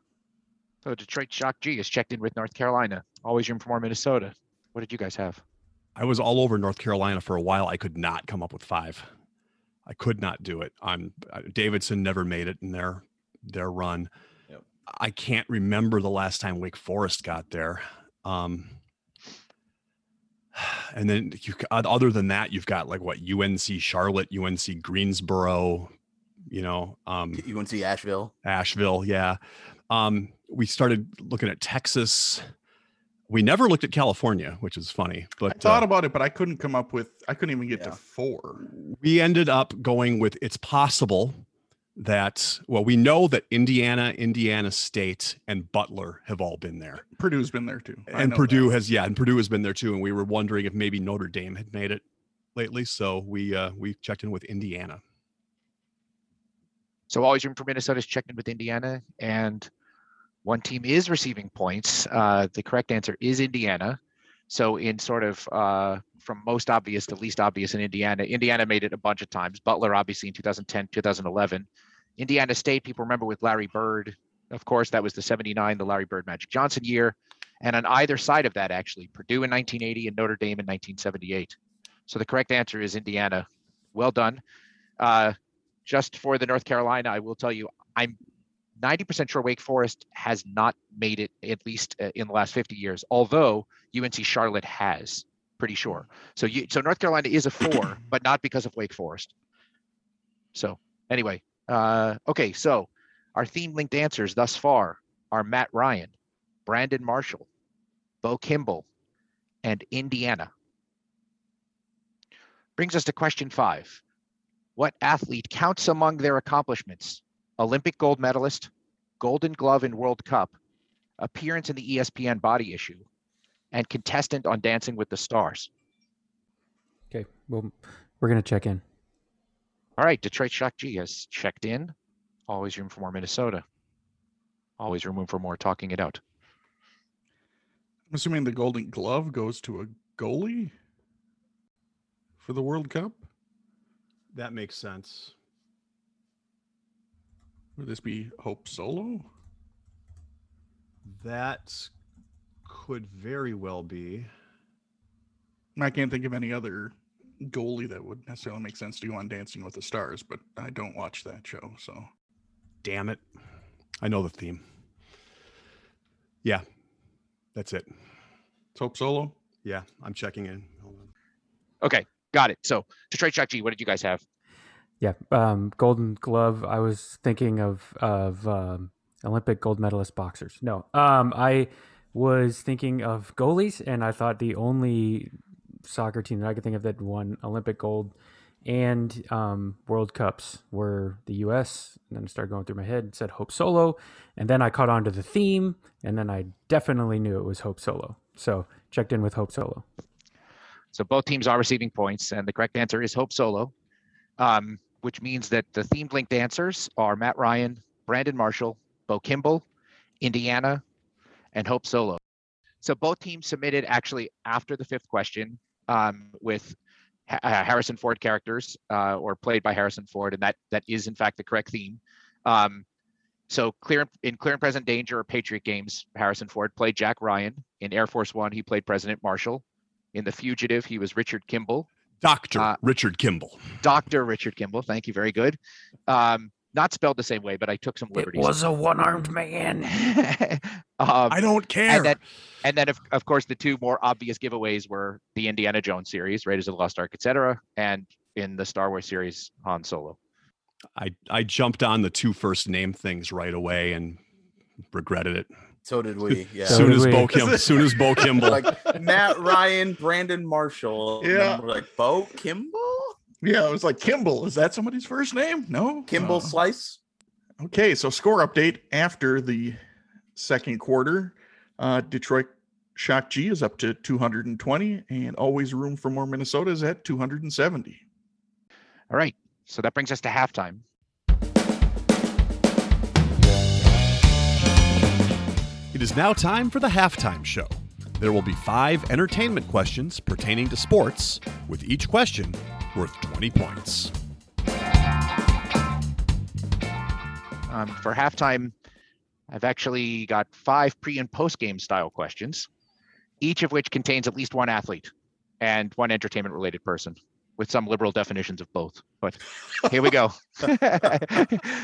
So Detroit Shock G is checked in with North Carolina. Always room for more Minnesota. What did you guys have? I was all over North Carolina for a while. I could not come up with five. I could not do it. I'm uh, Davidson never made it in their their run. Yep. I can't remember the last time Wake Forest got there. Um, And then you, other than that, you've got like what UNC Charlotte, UNC Greensboro, you know, um, UNC Asheville. Asheville, yeah. Um, we started looking at Texas. We never looked at California, which is funny. But I thought uh, about it, but I couldn't come up with. I couldn't even get Yeah. to four. we ended up going with it's possible that well, we know that Indiana, Indiana State, and Butler have all been there. Purdue's been there too. I and Purdue that. has yeah, and Purdue has been there too. And we were wondering if maybe Notre Dame had made it lately. So we uh we checked in with Indiana. So always room for Minnesota's checked in with Indiana, and one team is receiving points. Uh, the correct answer is Indiana. So in sort of uh, from most obvious to least obvious in Indiana, Indiana made it a bunch of times. Butler obviously in 2010, 2011. Indiana State, people remember with Larry Bird. Of course, that was the 79, the Larry Bird Magic Johnson year. And on either side of that, actually, Purdue in 1980 and Notre Dame in 1978. So the correct answer is Indiana. Well done. Uh, just for the North Carolina, I will tell you, I'm 90% sure Wake Forest has not made it at least uh, in the last 50 years, although UNC Charlotte has, pretty sure. So you, so North Carolina is a four, but not because of Wake Forest. So anyway, uh, okay, so our theme linked answers thus far are Matt Ryan, Brandon Marshall, Bo Kimball, and Indiana. Brings us to question five. What athlete counts among their accomplishments? Olympic gold medalist, Golden Glove in World Cup, appearance in the ESPN body issue, and contestant on Dancing with the Stars. Okay, well, we're gonna check in. All right, Detroit Shock G has checked in. Always room for more Minnesota. Always room for more talking it out. I'm assuming the Golden Glove goes to a goalie for the World Cup. That makes sense. Would this be Hope Solo? That could very well be. I can't think of any other goalie that would necessarily make sense to go on Dancing with the Stars, but I don't watch that show, so Damn it. I know the theme. Yeah. That's it. it's Hope Solo. Yeah, I'm checking in. Hold on. Okay, got it. So Detroit Shock G, what did you guys have? Yeah, um, Golden Glove. I was thinking of of um, Olympic gold medalist boxers. No, um, I was thinking of goalies, and I thought the only soccer team that I could think of that won Olympic gold and um, World Cups were the U.S. And then started going through my head, said Hope Solo, and then I caught on to the theme, and then I definitely knew it was Hope Solo. So checked in with Hope Solo. So both teams are receiving points, and the correct answer is Hope Solo, um, which means that the themed linked answers are Matt Ryan, Brandon Marshall, Bo Kimball, Indiana, and Hope Solo. So both teams submitted actually after the fifth question um, with Ha- uh, Harrison Ford characters uh, or played by Harrison Ford, and that that is in fact the correct theme. Um, so clear in Clear and Present Danger or Patriot Games, Harrison Ford played Jack Ryan. In Air Force One, he played President Marshall. In The Fugitive, he was Richard Kimball. Dr. Uh, Richard Kimball. Dr. Richard Kimball. Thank you. Very good. Um, not spelled the same way, but I took some liberties. It was a one armed man. um, I don't care. and then, and then of, of course, the two more obvious giveaways were the Indiana Jones series, Raiders of the Lost Ark, etc., and in the Star Wars series, Han Solo. I, I jumped on the two first name things right away and regretted it. So did we. Yeah. So soon did as we. Bo Kim, soon as Bo Kimball. like Matt Ryan, Brandon Marshall. Yeah. We're like Bo Kimball? Yeah, it was like Kimball. Is that somebody's first name? No. Kimball Uh, Slice? Okay, so score update after the second quarter. Uh, Detroit Shock G is up to 220, and always room for more Minnesota is at 270. All right. So that brings us to halftime. It is now time for the halftime show. There will be five entertainment questions pertaining to sports, with each question worth 20 points. Um, for halftime, I've actually got five pre and post game style questions, each of which contains at least one athlete and one entertainment related person with some liberal definitions of both. But here we go.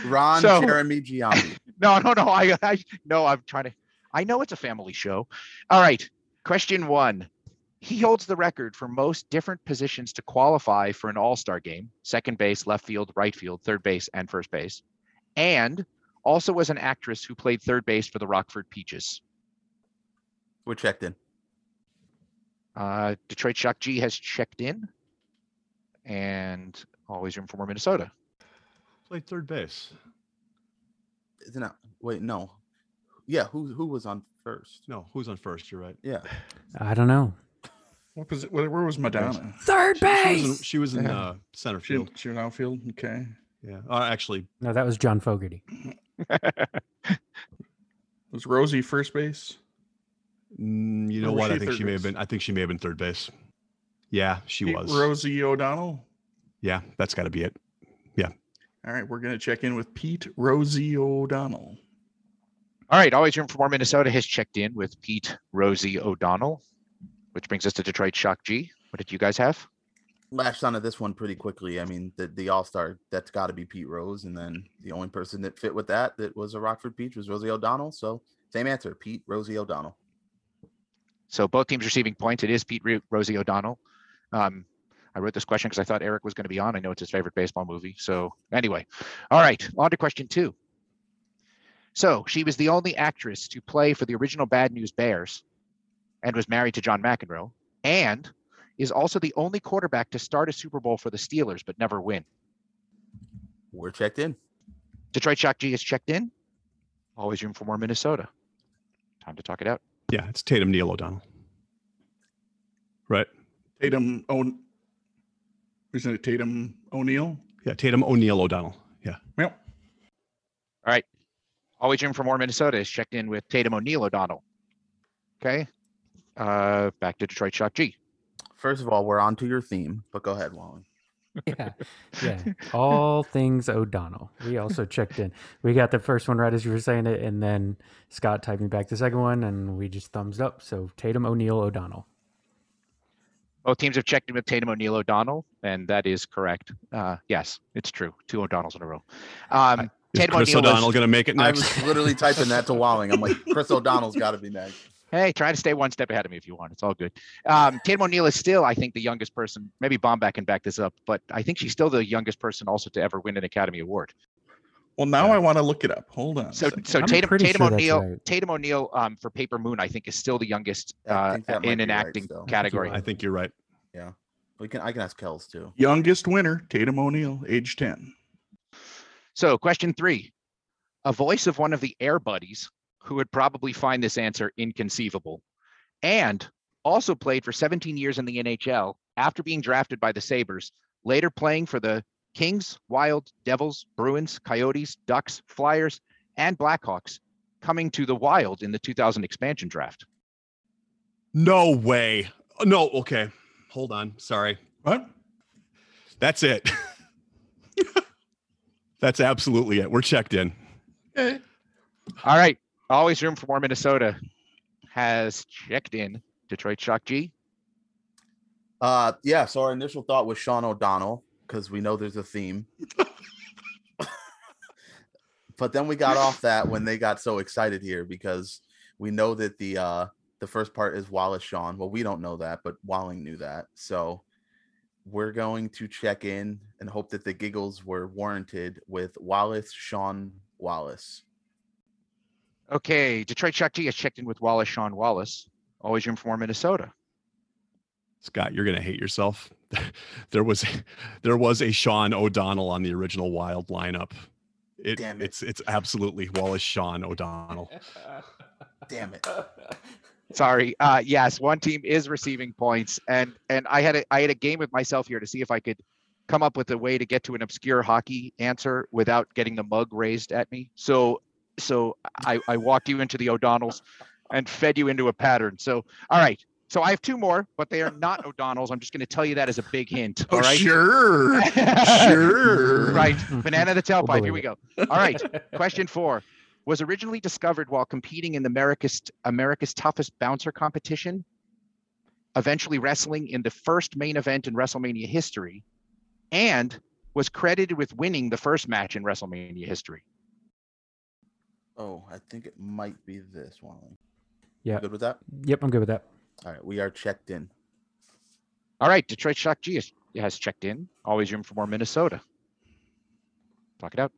Ron So- Jeremy Giambi. No, no, no. I, I no, I'm trying to. I know it's a family show. All right. Question one. He holds the record for most different positions to qualify for an all star game second base, left field, right field, third base, and first base. And also was an actress who played third base for the Rockford Peaches. We're checked in. Uh, Detroit Shock G has checked in. And always room for more Minnesota. Played third base. Isn't that wait, no. Yeah, who who was on first? No, who's on first? You're right. Yeah. I don't know. What was it? Where, where was Madonna? Third She, she was in, base. she was in Yeah. uh, center She, field. she was outfield. Okay. Yeah. Uh, actually, No, that was John Fogerty. Was Rosie first base? mm, you Or know was what? she I think third she may have base? been. I think she may have been third base. Yeah, she Pete was. Rosie O'Donnell. Yeah, that's got to be it. Yeah. All right, we're gonna check in with Pete Rosie O'Donnell. All right, always room for more Minnesota has checked in with Pete Rosie O'Donnell, which brings us to Detroit Shock G. What did you guys have? Latched onto this one pretty quickly. I mean, the, the all star, that's got to be Pete Rose. And then the only person that fit with that that was a Rockford Peach was Rosie O'Donnell. So same answer Pete Rosie O'Donnell. So both teams receiving points. It is Pete Ro- Rosie O'Donnell. Um, I wrote this question because I thought Eric was going to be on. I know it's his favorite baseball movie. So anyway, all right, on to question two. So she was the only actress to play for the original Bad News Bears, and was married to John McEnroe, and is also the only quarterback to start a Super Bowl for the Steelers but never win. We're checked in. Detroit Shock G is checked in. Always room for more Minnesota. Time to talk it out. Yeah, it's Tatum Neal O'Donnell. Right. Tatum O. Isn't it Tatum O'Neal? Yeah, Tatum O'Neal O'Donnell. Yeah. Yep. All right. Always room for more Minnesota is checked in with Tatum O'Neal O'Donnell. Okay. Uh, back to Detroit Shock G. First of all, we're on to your theme, but go ahead, Walling. Yeah, yeah. All things O'Donnell. We also checked in. We got the first one right as you were saying it, and then Scott typed me back the second one, and we just thumbs up. So Tatum O'Neal O'Donnell. Both teams have checked in with Tatum O'Neal O'Donnell, and that is correct. Uh, yes, it's true. Two O'Donnells in a row. Um, Is Tatum Chris O'Neal was- O'Donnell going to make it next? I was literally typing that to Walling. I'm like, Chris O'Donnell's got to be next. Hey, try to stay one step ahead of me if you want. It's all good. Um, Tatum O'Neal is still, I think, the youngest person. Maybe Bombeck can back this up, but I think she's still the youngest person also to ever win an Academy Award. Well, now Yeah. I want to look it up. Hold on. So, so Tatum, Tatum sure that's O'Neal, right. Tatum O'Neal, um, for Paper Moon, I think is still the youngest uh, think that might in an be right acting category. I think you're right. Yeah, we can I can ask Kells too. youngest winner, Tatum O'Neal, age 10. So, question three: A voice of one of the Air Buddies who would probably find this answer inconceivable, and also played for 17 years in the NHL after being drafted by the Sabres, later playing for the Kings, Wild, Devils, Bruins, Coyotes, Ducks, Flyers, and Blackhawks, coming to the Wild in the 2000 expansion draft. No way. No. Okay. Hold on. Sorry. What? That's it. That's absolutely it. We're checked in. Okay. All right, always room for more. Minnesota has checked in. Detroit Shock G. Uh yeah, so our initial thought was Sean O'Donnell, because we know there's a theme. but then we got off that when they got so excited here because we know that the uh the first part is Wallace Shawn. Well, we don't know that, but Walling knew that. So we're going to check in and hope that the giggles were warranted with Wallace Sean Wallace. Okay, Detroit Shock G has checked in with Wallace Sean Wallace. Always room for more. Minnesota. Scott, you're gonna hate yourself. there was there was a Sean O'Donnell on the original Wild lineup. It, Damn it. it's it's absolutely Wallace Sean O'Donnell. Damn it. Sorry. Uh, yes, one team is receiving points, and and I had a I had a game with myself here to see if I could come up with a way to get to an obscure hockey answer without getting the mug raised at me. So so I I walked you into the O'Donnells and fed you into a pattern. So all right. So I have two more, but they are not O'Donnells. I'm just going to tell you that as a big hint. All Oh, right. sure. Sure. right. Banana the tailpipe. Here we go. All right. Question four was originally discovered while competing in the America's America's Toughest Bouncer competition, eventually wrestling in the first main event in WrestleMania history, and was credited with winning the first match in WrestleMania history. Oh, I think it might be this one. Yeah. Good with that? Yep, I'm good with that. All right, we are checked in. All right, Detroit Shock G has, has checked in. Always room for more Minnesota. Talk it out.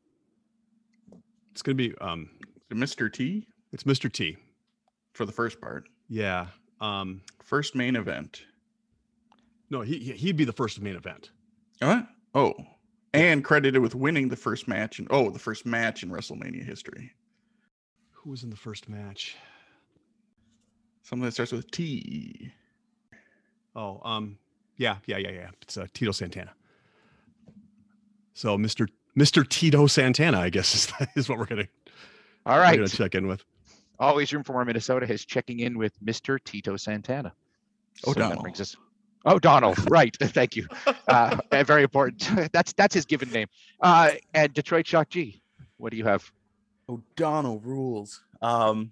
It's gonna be um, Mr. T it's Mr. T. for the first part. Yeah. Um, First main event. no, he he- he'd be the first main event. What? Oh, and credited with winning the first match and oh, the first match in WrestleMania history. Who was in the first match? Something that starts with T. Oh, um, yeah, yeah, yeah, yeah. It's uh, Tito Santana. So Mr. Mr. Tito Santana, I guess is, is what we're gonna, All we're right. gonna check in with. Always room for more Minnesota is checking in with Mr. Tito Santana. So that O'Donnell. brings us. Oh, Donald. Right. Thank you. Uh, uh, very important. that's that's his given name. Uh, and Detroit Shock G. What do you have? O'Donnell rules. Um,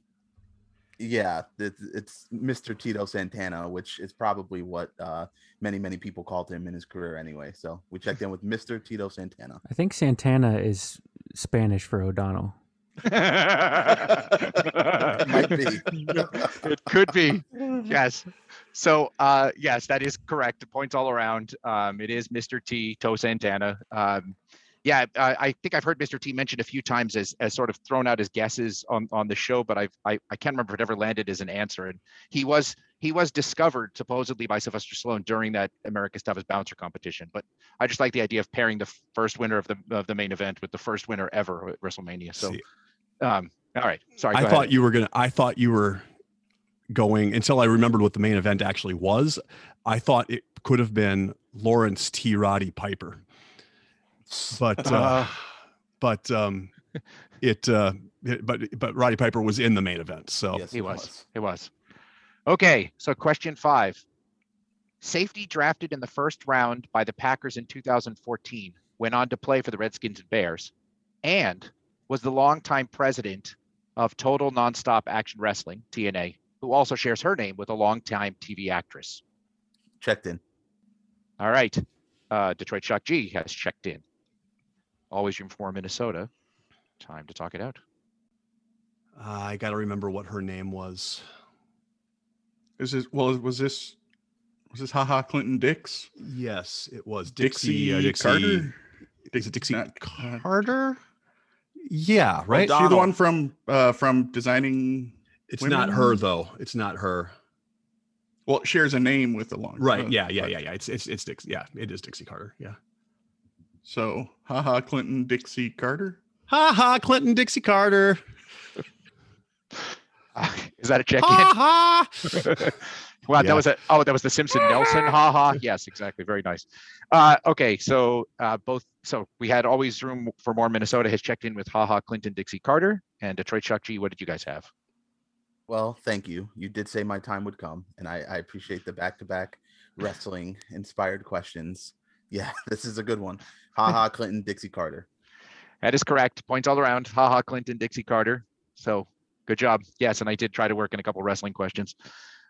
yeah, it's, it's Mr. Tito Santana, which is probably what uh, many many people called him in his career anyway. So we checked in with Mr. Tito Santana. I think Santana is Spanish for O'Donnell. Might be. it could be. Yes. So uh yes, that is correct. Points all around. Um it is Mr. T, Toe Santana. Um yeah, I, I think I've heard Mr. T mentioned a few times as as sort of thrown out as guesses on on the show, but I've I, I can't remember if it ever landed as an answer. And he was he was discovered supposedly by Sylvester Stallone during that America's Toughest Bouncer competition. But I just like the idea of pairing the first winner of the of the main event with the first winner ever at WrestleMania. So um all right. Sorry. I thought ahead. you were gonna. I thought you were going until I remembered what the main event actually was. I thought it could have been Lawrence T. Roddy Piper, but uh, Uh. but um, it, uh, it but but Roddy Piper was in the main event. So Yes, He it was. It was. Okay, so question five. Safety drafted in the first round by the Packers in 2014 went on to play for the Redskins and Bears and was the longtime president of Total Nonstop Action Wrestling, TNA, who also shares her name with a longtime TV actress. Checked in. All right. Uh, Detroit Shock G has checked in. Always room for Minnesota. Time to talk it out. uh, I got to remember what her name was. Is this well? Was this was this haha Clinton Dix? Yes, it was Dixie, Dixie. uh, Dixie Carter. Is it Dixie Not- Carter? Yeah, right. O'Donnell. She the one from uh from designing. It's not her though. It's not her. Well, it shares a name with the long. Right. uh, Yeah. Yeah. but- Yeah. Yeah. It's it's it's Dixie. Yeah. It is Dixie Carter. Yeah. So haha Clinton Dixie Carter. Ha ha. Clinton Dixie Carter. Uh, is that a check in? Ha ha. Wow, Yeah. that was a oh, that was the Simpson Nelson. Ha ha. Yes, exactly. Very nice. Uh, okay, so uh, both so we had always room for more. Minnesota has checked in with Ha ha Clinton Dixie Carter and Detroit Shock G. What did you guys have? Well, thank you. You did say my time would come, and I, I appreciate the back to back wrestling inspired questions. Yeah, this is a good one. Ha ha, Clinton Dixie Carter. That is correct. Points all around. Ha ha Clinton Dixie Carter. So good job. Yes, and I did try to work in a couple wrestling questions.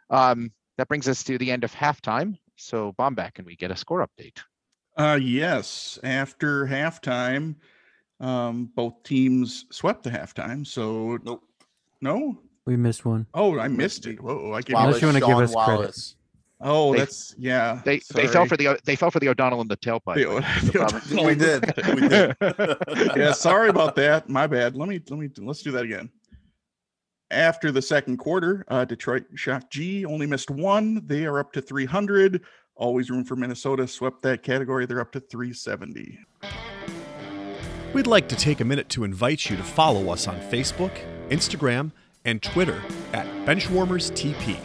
Um, that brings us to the end of halftime. So Bombeck, can we get a score update? Uh yes. After halftime, um, both teams swept the halftime. So Nope. no. We missed one. Oh, I missed it. Whoa, I gave Unless you. you wanna give Sean us credit. Wallace. Oh, They- that's yeah. They they fell for the they fell for the O'Donnell and the tailpipe. the. But- We did. We did. yeah, sorry about that. My bad. Let me let me let's do that again. After the second quarter, uh, Detroit Shock G only missed one. They are up to 300. Always room for Minnesota. Swept that category. They're up to 370. We'd like to take a minute to invite you to follow us on Facebook, Instagram, and Twitter at Benchwarmers TP.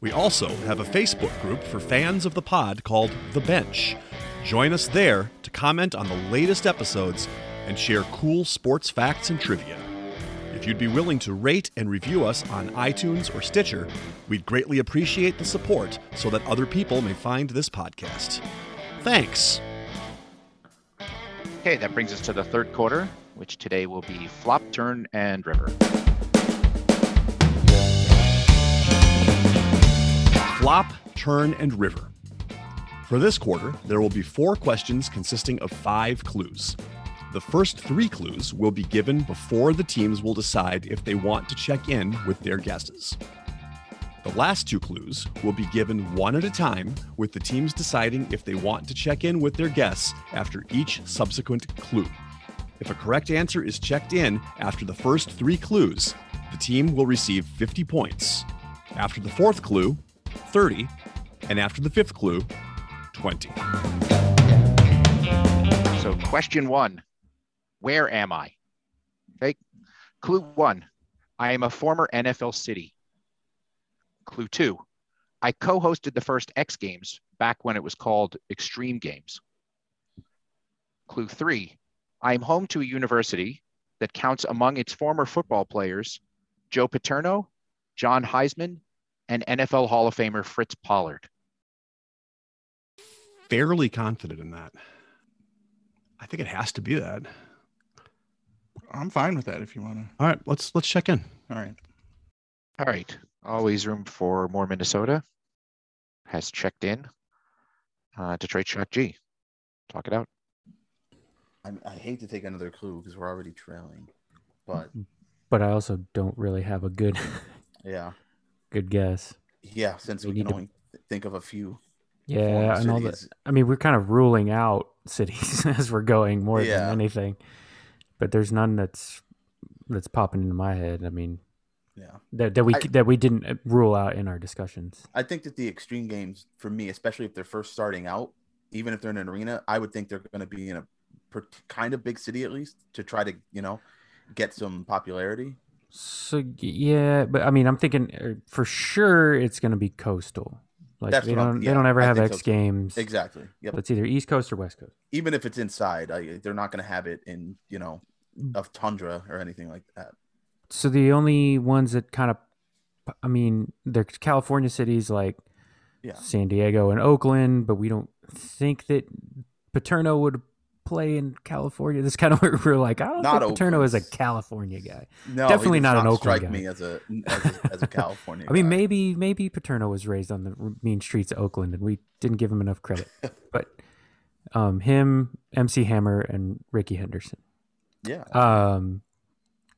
We also have a Facebook group for fans of the pod called The Bench. Join us there to comment on the latest episodes and share cool sports facts and trivia. If you'd be willing to rate and review us on iTunes or Stitcher, we'd greatly appreciate the support so that other people may find this podcast. Thanks. Okay, that brings us to the third quarter, which today will be flop, turn, and river. Flop, Turn, and River. For this quarter, there will be four questions consisting of five clues. The first three clues will be given before the teams will decide if they want to check in with their guesses. The last two clues will be given one at a time, with the teams deciding if they want to check in with their guests after each subsequent clue. If a correct answer is checked in after the first three clues, the team will receive 50 points. After the fourth clue, 30, and after the fifth clue, 20. So, question one Where am I? Okay. Clue one I am a former NFL city. Clue two I co hosted the first X Games back when it was called Extreme Games. Clue three I am home to a university that counts among its former football players Joe Paterno, John Heisman, and NFL Hall of Famer Fritz Pollard. Fairly confident in that. I think it has to be that. I'm fine with that if you want to. All right, let's let's check in. All right. All right. Always room for more Minnesota. Has checked in. Uh, Detroit Shock G. Talk it out. I, I hate to take another clue because we're already trailing, but But I also don't really have a good yeah, good guess. yeah. Since We we, can to- only think of a few. Yeah, and all that. I mean, we're kind of ruling out cities as we're going more Yeah. than anything. But there's none that's that's popping into my head. I mean, Yeah, that that we I- that we didn't uh, rule out in our discussions. I think that the extreme games for me, especially if they're first starting out, even if they're in an arena, I would think they're going to be in a per- kind of big city at least to try to you know get some popularity. So yeah, but I mean, I'm thinking uh, for sure it's going to be coastal. Like That's they don't they don't ever I have X so. Games. Exactly. Yep. It's either East Coast or West Coast. even if it's inside, I, they're not going to have it in you know of tundra or anything like that. So the only ones that kind of, I mean, they're California cities like Yeah. San Diego and Oakland, but we don't think that Paterno would play in California. That's kind of where we're like, I don't Not think Paterno is a California guy. No, Definitely does not an Oakland strike guy. me as a as a, as a California. I mean, guy. maybe maybe Paterno was raised on the mean streets of Oakland, and we didn't give him enough credit. but um, him, MC Hammer, and Rickey Henderson. Yeah, Um,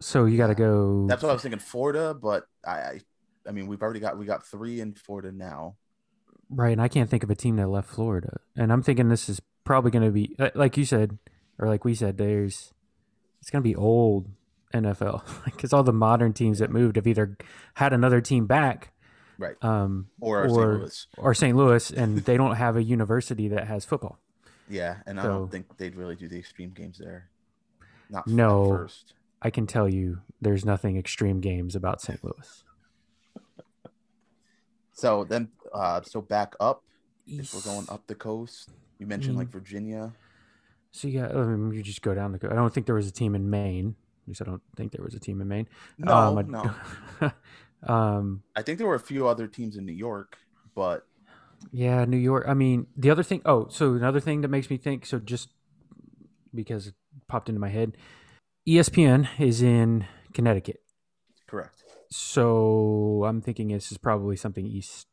so you got to go. that's what I was thinking. Florida, but I, I, I mean, we've already got we got three in Florida now. Right, and I can't think of a team that left Florida. And I'm thinking this is probably going to be like you said, or like we said. There's it's going to be old NFL because all the modern teams that moved have either had another team back, Right. um, Or, St. or Louis. or St. Louis, and they don't have a university that has football. Yeah, and I don't think they'd really do the extreme games there. Not No. first. I can tell you, there's nothing extreme games about St. Louis. So then, uh, so back up. If we're going up the coast, you mentioned like Mm. Virginia. So yeah, I mean, you just go down the. I don't think there was a team in Maine. At least I don't think there was a team in Maine. No, Um, I- no. um, I think there were a few other teams in New York, but Yeah, New York. I mean, the other thing. Oh, so another thing that makes me think. So just because it popped into my head, ESPN is in Connecticut. correct. So I'm thinking this is probably something east,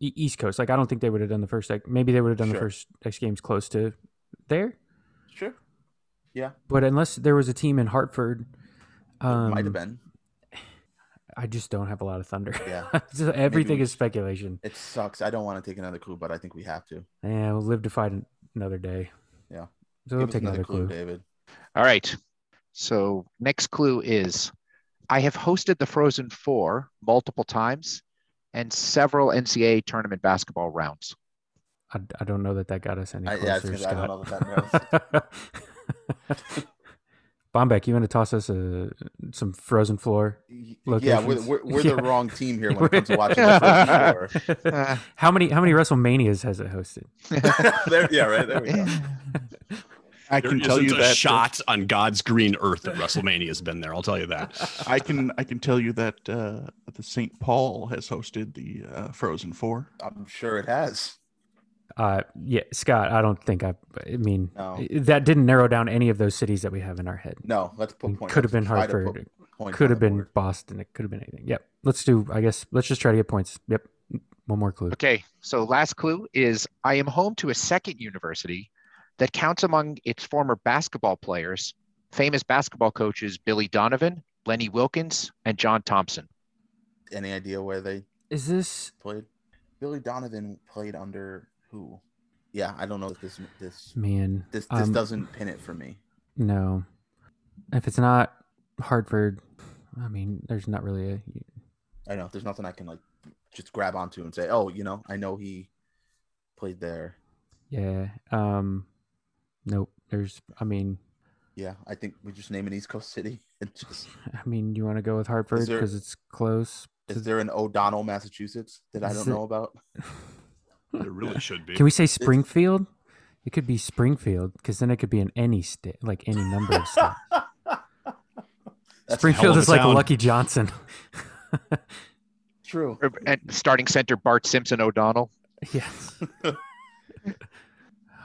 East Coast. Like I don't think they would have done the first. X- Maybe they would have done the first X Games close to there. Sure. Yeah, But unless there was a team in Hartford, um, might have been. I just don't have a lot of thunder. Yeah. So everything we- is speculation. It sucks. I don't want to take another clue, but I think we have to. Yeah, we'll live to fight an- another day. Yeah. So we'll take another another clue. David. All right. So next clue is I have hosted the Frozen Four multiple times and several NCAA tournament basketball rounds. I, I don't know that that got us any I- closer, yeah, I was gonna say, I don't know Scott. Bombeck, you want to toss us a some frozen floor? Y- Yeah, we're, we're, we're the wrong team here when it comes to watching the Frozen Four. Uh, how many how many WrestleManias has it hosted? there, yeah, right. There we go. I can tell isn't you a that shot on God's green earth that WrestleMania has been there. I'll tell you that. I can I can tell you that uh, the St. Paul has hosted the uh, Frozen Four. I'm sure it has. Uh, yeah, Scott. I don't think I. I mean, No. that didn't narrow down any of those cities that we have in our head. No, let's put It points. could have been try Hartford. Could have been board. Boston. It could have been anything. Yep. Let's do. I guess. Let's just try to get points. Yep. One more clue. okay. So last clue is I am home to a second university that counts among its former basketball players, famous basketball coaches Billy Donovan, Lenny Wilkens, and John Thompson. Any idea where they Is this played. Billy Donovan played under who? Yeah, I don't know if this this man? this this um, doesn't pin it for me. No. If it's not Hartford, I mean, there's not really a. I know there's nothing I can like just grab onto and say, oh, you know, I know he played there. Yeah. Um. Nope. There's. I mean. Yeah, I think we just name an East Coast city and just. I mean, you want to go with Hartford because it's close. Is there an O'Donnell, Massachusetts that I don't it- know about? There really should be. Can we say Springfield? It could be Springfield because then it could be in any state, like any number of states. Springfield is like town. Lucky Johnson. true. And starting center Bart Simpson O'Donnell. yes.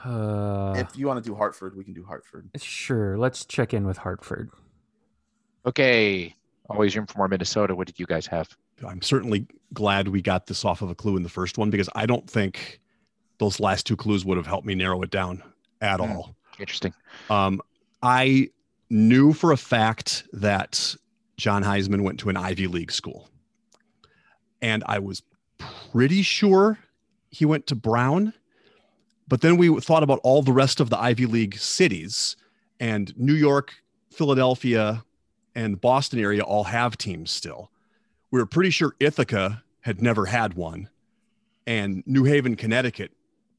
Uh, if you want to do Hartford, we can do Hartford. sure. Let's check in with Hartford. Okay. Always room for more Minnesota. What did you guys have? I'm certainly glad we got this off of a clue in the first one because I don't think those last two clues would have helped me narrow it down at Hmm. all. Interesting. Um, I knew for a fact that John Heisman went to an Ivy League school. And I was pretty sure he went to Brown. But then we thought about all the rest of the Ivy League cities, and New York, Philadelphia, and Boston area all have teams still. We were pretty sure Ithaca had never had one, and New Haven, Connecticut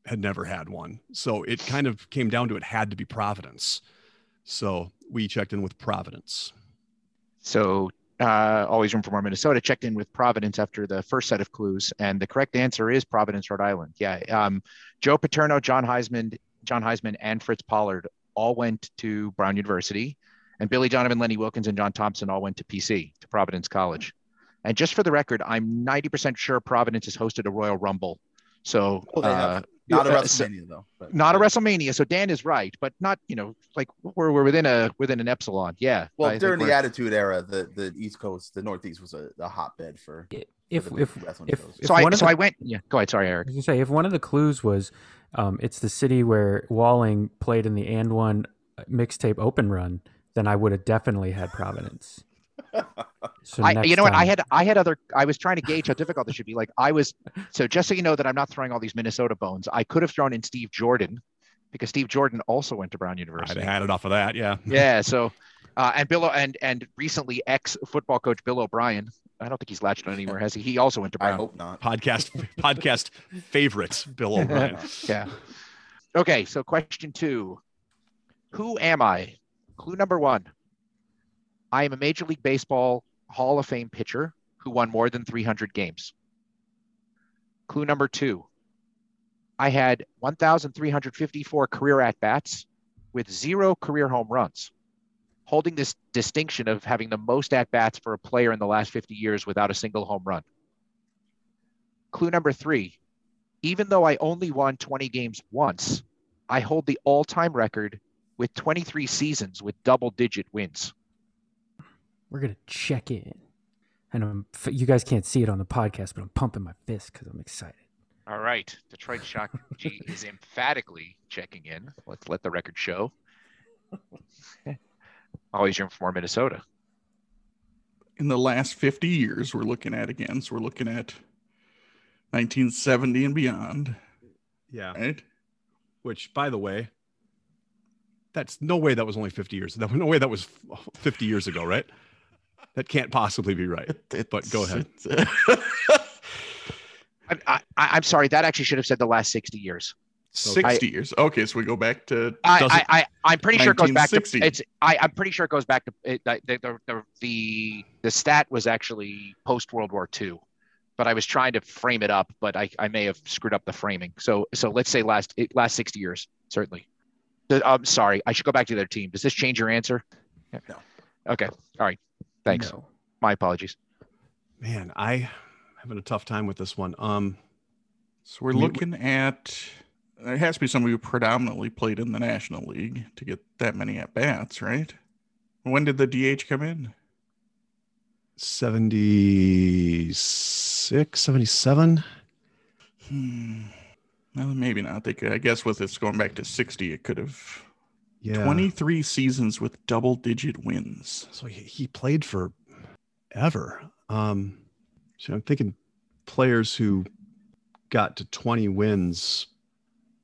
had never had one. So it kind of came down to it had to be Providence. So we checked in with Providence. So uh, always room for more Minnesota. Checked in with Providence after the first set of clues, and the correct answer is Providence, Rhode Island. Yeah, um, Joe Paterno, John Heisman, John Heisman, and Fritz Pollard all went to Brown University, and Billy Donovan, Lenny Wilkens, and John Thompson all went to PC to Providence College. And just for the record, I'm 90% sure Providence has hosted a Royal Rumble. So Oh, uh, Not a uh, so- WrestleMania though. But not a WrestleMania. So Dan is right, but not you know like we're, we're within a within an epsilon. Yeah. Well, I during the Attitude Era, the, the East Coast, the Northeast was a, a hotbed for. If for the if if, shows. if so I so the- I went. Yeah. Go ahead. Sorry, Eric. was gonna say if one of the clues was, um, it's the city where Walling played in the and one mixtape open run, then I would have definitely had Providence. So I, you know what? I had I had other. I was trying to gauge how difficult this should be. Like I was. So just so you know that I'm not throwing all these Minnesota bones. I could have thrown in Steve Jordan, because Steve Jordan also went to Brown University. I'd University. have had it off of that. Yeah. yeah. So, uh, and Bill and and recently ex football coach Bill O'Brien. I don't think he's latched on anywhere, has he? He also went to Brown. I hope not. Podcast podcast favorites Bill O'Brien. yeah. Okay, so question two. Who am I? Clue number one. I am a Major League Baseball Hall of Fame pitcher who won more than 300 games. Clue number two. I had 1,354 career at bats with zero career home runs, holding this distinction of having the most at bats for a player in the last 50 years without a single home run. Clue number three even though I only won 20 games once, I hold the all time record with 23 seasons with double digit wins. We're gonna check in, and I'm, you guys can't see it on the podcast, but I'm pumping my fist because I'm excited. All right. Detroit Shock G is emphatically checking in. Let's let the record show. Always room for more Minnesota. in the last 50 years we're looking at again so we're looking at 1970 and beyond Yeah. right Which, by the way, that's no way that was only 50 years. That no way that was 50 years ago, right? That can't possibly be right. But go ahead. I, I, I'm sorry. That actually should have said the last 60 years. 60 years okay so we go back to I, I, I, I'm pretty sure it goes back to 1960. it's. I, I'm pretty sure it goes back to it, the, the, the, the the stat was actually post World War II, but I was trying to frame it up, but I, I may have screwed up the framing. So so let's say last it, last 60 years certainly. The, I'm sorry. I should go back to their team. Does this change your answer? No. Okay. All right. Thanks. No. My apologies. Man, I having a tough time with this one. Um, so we're I mean, looking at there has to be somebody who predominantly played in the national league to get that many at bats right when did the dh come in 76, 77. hmm. well maybe not they could i guess with this going back to 60 it could have Yeah. 23 seasons with double digit wins So he, he played for ever. Um, so I'm thinking players who got to 20 wins.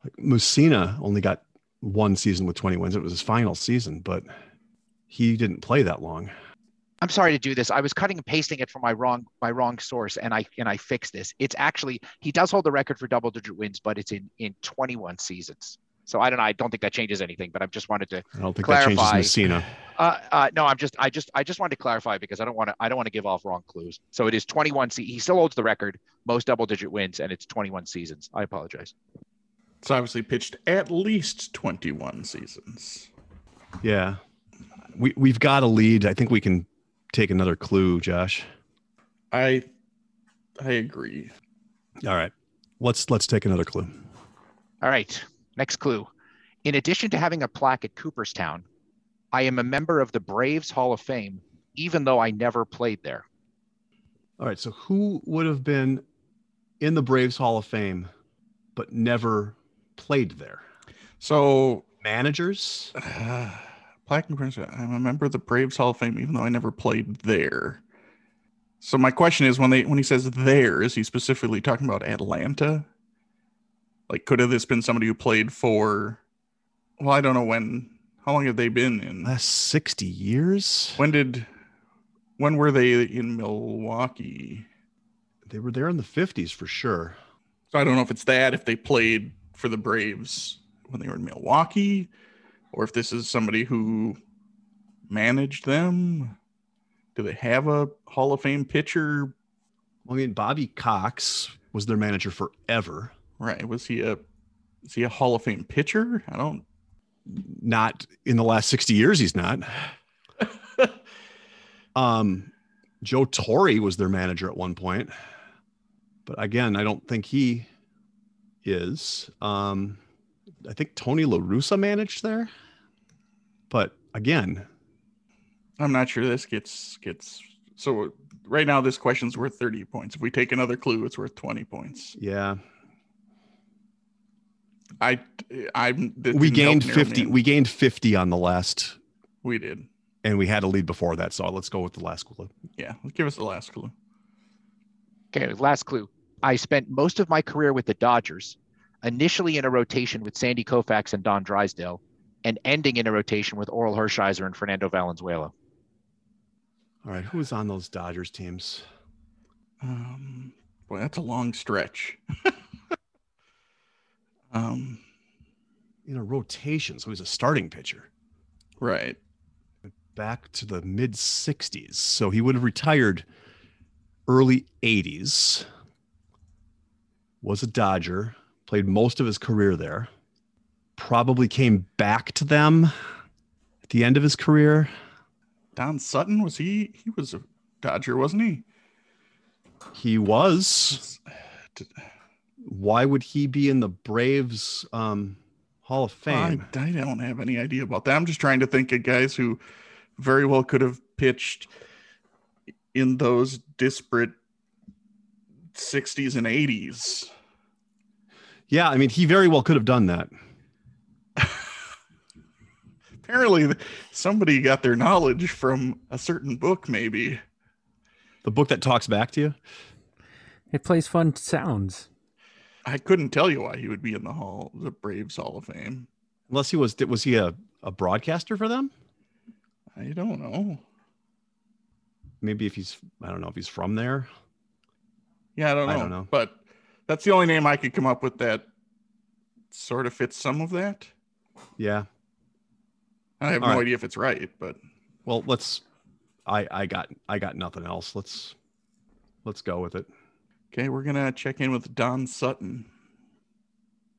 Like Mussina only got one season with 20 wins. It was his final season, but he didn't play that long. I'm sorry to do this. I was cutting and pasting it from my wrong my wrong source, and I and I fixed this. It's actually he does hold the record for double digit wins, but it's in in 21 seasons. So I don't know. I don't think that changes anything, but I've just wanted to. I don't think Clarify. that changes Mussina. Uh, uh, no, I'm just I just I just wanted to clarify because I don't want to I don't want to give off wrong clues. So it is 21. Se- he still holds the record most double digit wins, and it's 21 seasons. I apologize. It's obviously pitched at least 21 seasons. Yeah. We we've got a lead. I think we can take another clue, Josh. I I agree. All right. Let's let's take another clue. All right. Next clue. In addition to having a plaque at Cooperstown, I am a member of the Braves Hall of Fame, even though I never played there. All right. So who would have been in the Braves Hall of Fame but never played there? So Managers? uh, Black and Prince, I'm a member of the Braves Hall of Fame, even though I never played there. So my question is, when they when he says there, is he specifically talking about Atlanta? Like, could have this been somebody who played for? Well, I don't know when. How long have they been in? Last 60 years? When did? When were they in Milwaukee? They were there in the 50s for sure. So I don't know if it's that if they played for the Braves when they were in Milwaukee, or if this is somebody who managed them. Do they have a Hall of Fame pitcher? I mean, Bobby Cox was their manager forever. Right? Was he a is he a Hall of Fame pitcher? I don't. Not in the last 60 years, he's not. um, Joe Torre was their manager at one point. But again, I don't think he is. Um, I think Tony La Russa managed there. But again, I'm not sure this gets gets. So right now, this question's worth 30 points. If we take another clue, it's worth 20 points. yeah, I I'm we gained narrow me 50. We gained 50 on the last, we did. and we had a lead before that. So let's go with the last clue. Yeah, give us the last clue. Okay, last clue. I spent most of my career with the Dodgers, initially in a rotation with Sandy Koufax and Don Drysdale, and ending in a rotation with Orel Hershiser and Fernando Valenzuela. All right, who was on those Dodgers teams? Um, boy, that's a long stretch. um, In a rotation, so he was a starting pitcher. right. back to the mid 60s. So he would have retired early 80s. Was a Dodger, played most of his career there. Probably came back to them at the end of his career. Don Sutton was he? He was a Dodger, wasn't he? He was. Why would he be in the Braves um, Hall of Fame? I, I don't have any idea about that. I'm just trying to think of guys who very well could have pitched in those disparate 60s and 80s. Yeah, I mean, he very well could have done that. Apparently, somebody got their knowledge from a certain book, maybe. The book that talks back to you. It plays fun sounds. I couldn't tell you why he would be in the hall, the Braves Hall of Fame. Unless he was, was he a, a broadcaster for them? I don't know. Maybe if he's, I don't know if he's from there. Yeah, I don't know. I don't know. But that's the only name I could come up with that sort of fits some of that. Yeah. I have All no right. idea if it's right, but Well, let's. I I got I got nothing else. Let's let's go with it. Okay, we're gonna check in with Don Sutton.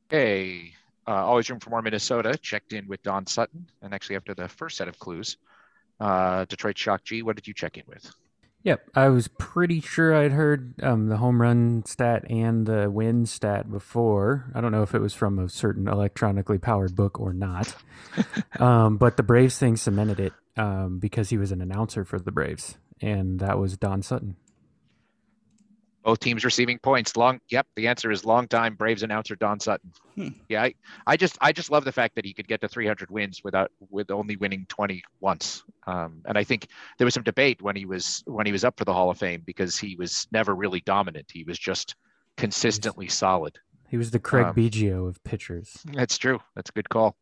Okay, uh, always room for more Minnesota. Checked in with Don Sutton, and actually after the first set of clues, uh, Detroit Shock G. What did you check in with? Yep, I was pretty sure I'd heard um, the home run stat and the win stat before. I don't know if it was from a certain electronically powered book or not, um, but the Braves thing cemented it um, because he was an announcer for the Braves, and that was Don Sutton. Both teams receiving points. Long. Yep. The answer is long time Braves announcer Don Sutton. Hmm. Yeah. I, I just I just love the fact that he could get to 300 wins without with only winning 20 once. Um, and I think there was some debate when he was when he was up for the Hall of Fame because he was never really dominant. He was just consistently solid. He was the Craig Um, Biggio of pitchers. That's true. That's a good call.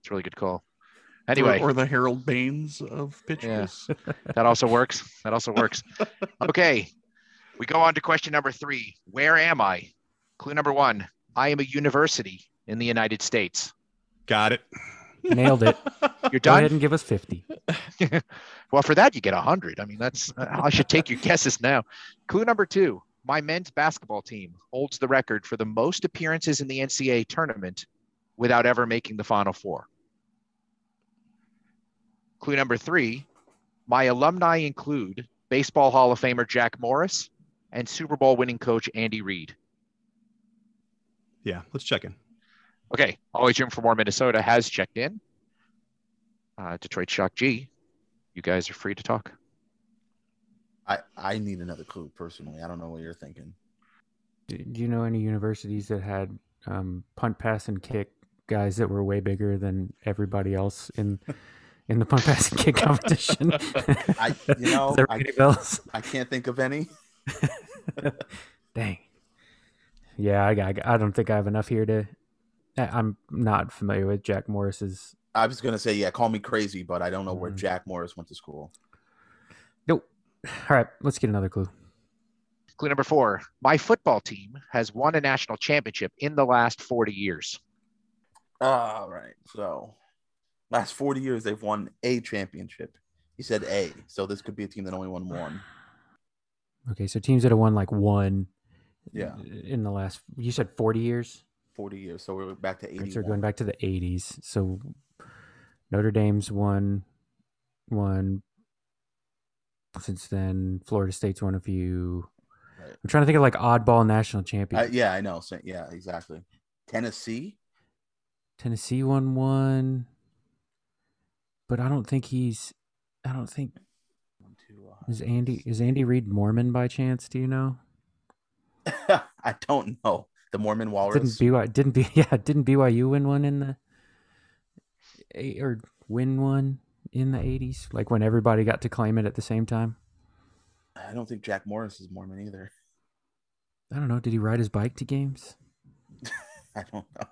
It's a really good call. Anyway, or, or the Harold Baines of pitchers. Yeah. that also works. That also works. Okay. We go on to question number three. Where am I? Clue number one. I am a university in the United States. Got it. Nailed it. You're Go ahead done. and give us 50. well, for that, you get 100. I mean, that's, I should take your guesses now. Clue number two. My men's basketball team holds the record for the most appearances in the NCAA tournament without ever making the Final Four. Clue number three. My alumni include Baseball Hall of Famer Jack Morris and Super Bowl winning coach Andy Reid. Yeah, let's check in. Okay, always room for more. Minnesota has checked in. Uh, Detroit Shock G, you guys are free to talk. I I need another clue personally. I don't know what you're thinking. Do, do you know any universities that had um, punt, pass, and kick guys that were way bigger than everybody else in in the punt, pass, and kick competition? I- you know, I- I can't think of any. Dang. Yeah, I, got- I don't think I have enough here to. I- I'm not familiar with Jack Morris's. I was gonna say yeah, call me crazy, but I don't know where Mhm. Jack Morris went to school. Nope. All right, let's get another clue. Clue number four My football team has won a national championship in the last 40 years. All right, so last 40 years they've won a championship. He said A, so this could be a team that only won one. Okay, so teams that have won like one. Yeah. In the last, you said 40 years. 40 years, so we're back to Right, 80. So we're going back to the 80s. So Notre Dame's won one since then. Florida State's won a few. Right. I'm trying to think of like oddball national Uh, champions. yeah, I know. So, yeah, exactly. Tennessee. Tennessee won one, but I don't think he's. I don't think uh, is Andy is Andy Reid Mormon by chance? Do you know? I don't know. The Mormon Walrus. Didn't BYU didn't be yeah didn't BYU win one in the or win one in the 80s like when everybody got to claim it at the same time? I don't think Jack Morris is Mormon either. I don't know. Did he ride his bike to games? I don't know.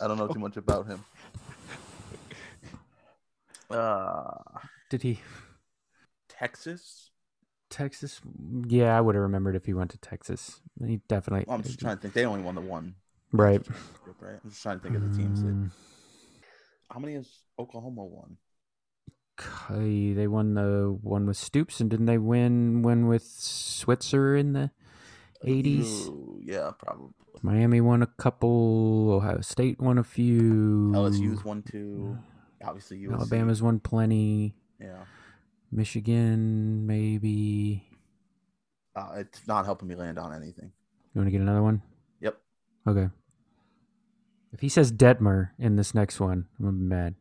I don't know too much about him. Uh, Did he Texas. Texas? Yeah, I would have remembered if he went to Texas. He definitely Well, I'm just trying to think. They only won the one. right. Right. I'm just trying to think of the teams. That, Mm, how many has Oklahoma won? okay, they won the one with Stoops, and didn't they win one with Switzer in the 80s? Yeah, probably. Miami won a couple. Ohio State won a few. LSU's won two. Obviously, USC. Alabama's won plenty. Yeah. Michigan, maybe. Uh, it's not helping me land on anything. You want to get another one? Yep. Okay. If he says Detmer in this next one, I'm gonna be mad.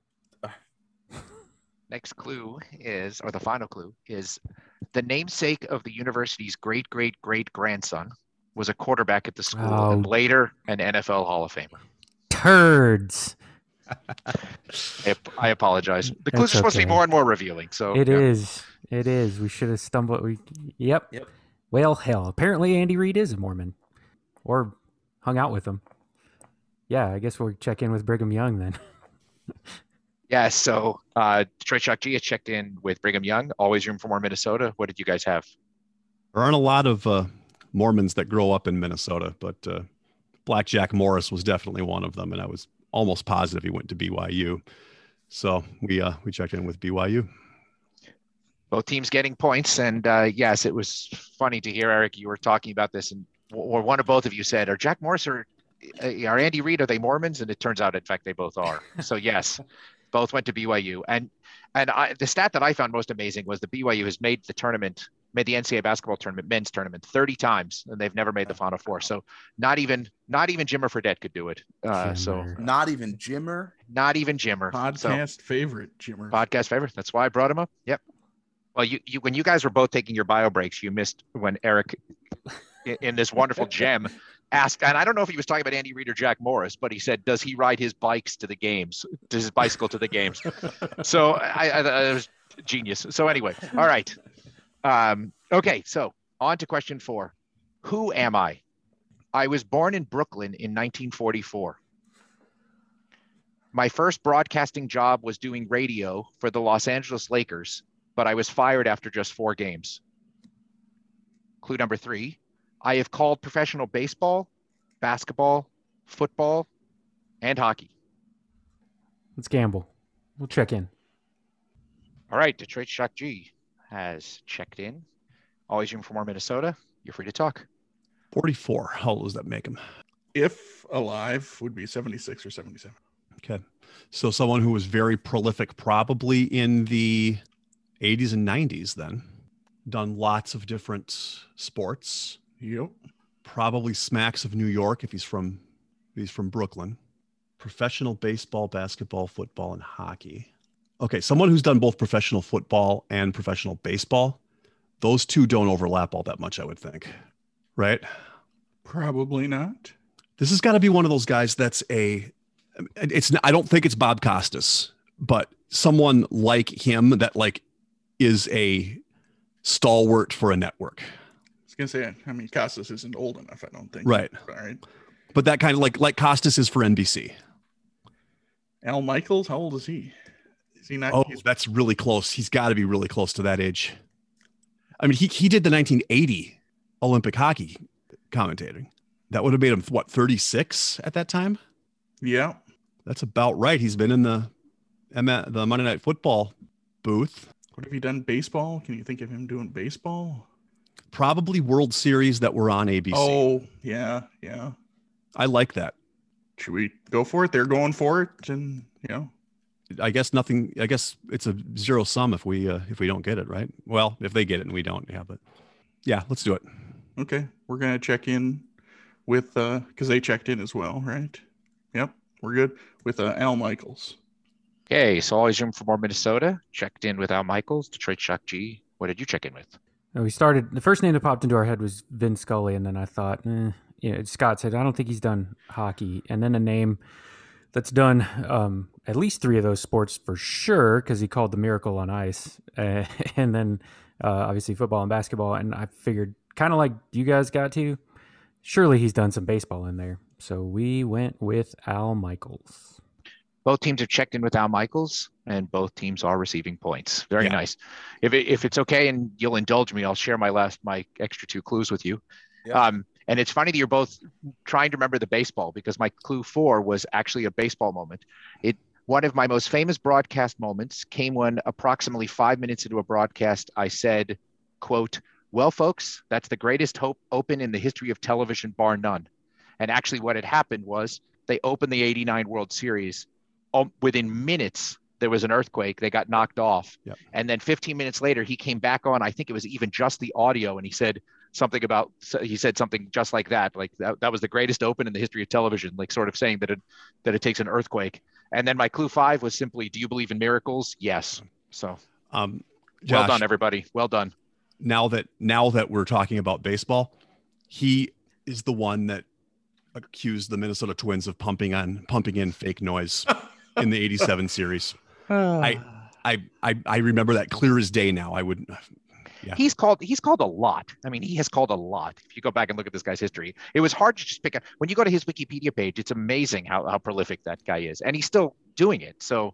Next clue is, or the final clue is, the namesake of the university's great great great grandson was a quarterback at the school and Oh. later an NFL Hall of Famer. Turds. I, I apologize. The clues That's are supposed to be more and more revealing. So It yeah. is. It is. We should have stumbled. We. Yep. Yep. Well, hell. Apparently, Andy Reid is a Mormon, or hung out with him. Yeah, I guess we'll check in with Brigham Young then. Yeah. So uh, Detroit Shock G has checked in with Brigham Young. Always room for more Minnesota. What did you guys have? There aren't a lot of uh, Mormons that grow up in Minnesota, but uh, Black Jack Morris was definitely one of them, and I was almost positive he went to BYU. So we uh, we checked in with BYU. both teams getting points. And uh, yes, it was funny to hear Eric. You were talking about this, and or one of both of you said, "Are Jack Morris or uh, are Andy Reid? Are they Mormons?" And it turns out, in fact, they both are. So yes, both went to BYU. And and I, the stat that I found most amazing was the BYU has made the tournament, made the NCAA basketball tournament, men's tournament, thirty times, and they've never made the Final Four. So not even not even Jimmer Fredette could do it. Uh, so Not even Jimmer. not even Jimmer. So- Podcast favorite, Jimmer. podcast favorite. That's why I brought him up. Yep. Well, you, you when you guys were both taking your bio breaks, you missed when Eric in, in this wonderful gem asked, and I don't know if he was talking about Andy Reid or Jack Morris, but he said, "Does he ride his bikes to the games? Does his bicycle to the games?" so I, I, I was genius. So anyway, all right. Um, okay, so on to question four. Who am I? I was born in Brooklyn in 1944. My first broadcasting job was doing radio for the Los Angeles Lakers, but I was fired after just four games. Clue number three I have called professional baseball, basketball, football, and hockey. Let's gamble. We'll check in. All right, Detroit Shock G has checked in. Always room for more Minnesota. You're free to talk. 44. How old does that make him? If alive, would be 76 or 77. Okay. So someone who was very prolific, probably in the 80s and 90s, then done lots of different sports. Yep. Probably smacks of New York if he's from if he's from Brooklyn. Professional baseball, basketball, football, and hockey. Okay, someone who's done both professional football and professional baseball. Those two don't overlap all that much, I would think. Right? Probably not. This has got to be one of those guys that's a it's I don't think it's Bob Costas, but someone like him that like is a stalwart for a network. I was gonna say, I mean, Costas isn't old enough. I don't think. Right. All right. But that kind of like like Costas is for NBC. Al Michaels, how old is he? Is he not? Oh, he's- that's really close. He's got to be really close to that age. I mean, he he did the 1980 Olympic hockey commentating. That would have made him what 36 at that time. yeah. That's about right. He's been in the the Monday Night Football booth. What have you done? Baseball? Can you think of him doing baseball? Probably World Series that were on ABC. Oh, yeah, yeah. I like that. Should we go for it? They're going for it, and you know, I guess nothing. I guess it's a zero sum if we uh, if we don't get it right. Well, if they get it and we don't, yeah. But yeah, let's do it. okay, we're gonna check in with uh because they checked in as well, right? Yep, we're good with uh, Al Michaels. Okay, so always room for more Minnesota. Checked in with Al Michaels, Detroit Shock G. What did you check in with? We started. The first name that popped into our head was Vin Scully, and then I thought, eh, you know, Scott said, I don't think he's done hockey, and then a name that's done um, at least three of those sports for sure, because he called the Miracle on Ice, uh, and then uh, obviously football and basketball. And I figured, kind of like you guys got to, surely he's done some baseball in there. So we went with Al Michaels. Both teams have checked in with Al Michaels, and both teams are receiving points. Very Yeah. nice. If it, if it's okay and you'll indulge me, I'll share my last my extra two clues with you. Yeah. Um, and it's funny that you're both trying to remember the baseball because my clue four was actually a baseball moment. It one of my most famous broadcast moments came when approximately five minutes into a broadcast, I said, "quote Well, folks, that's the greatest hope open in the history of television, bar none." And actually, what had happened was they opened the '89 World Series. Um, within minutes, there was an earthquake. They got knocked off, Yep. and then 15 minutes later, he came back on. I think it was even just the audio, and he said something about he said something just like that like that, that was the greatest open in the history of television like sort of saying that it that it takes an earthquake and then my clue five was simply do you believe in miracles yes so Um, well done everybody well done now that now that we're talking about baseball, he is the one that accused the Minnesota Twins of pumping on pumping in fake noise in the 87 series. I I I remember that clear as day now. I would Yeah. he's called he's called a lot i mean he has called a lot if you go back and look at this guy's history it was hard to just pick up when you go to his wikipedia page it's amazing how, how prolific that guy is and he's still doing it so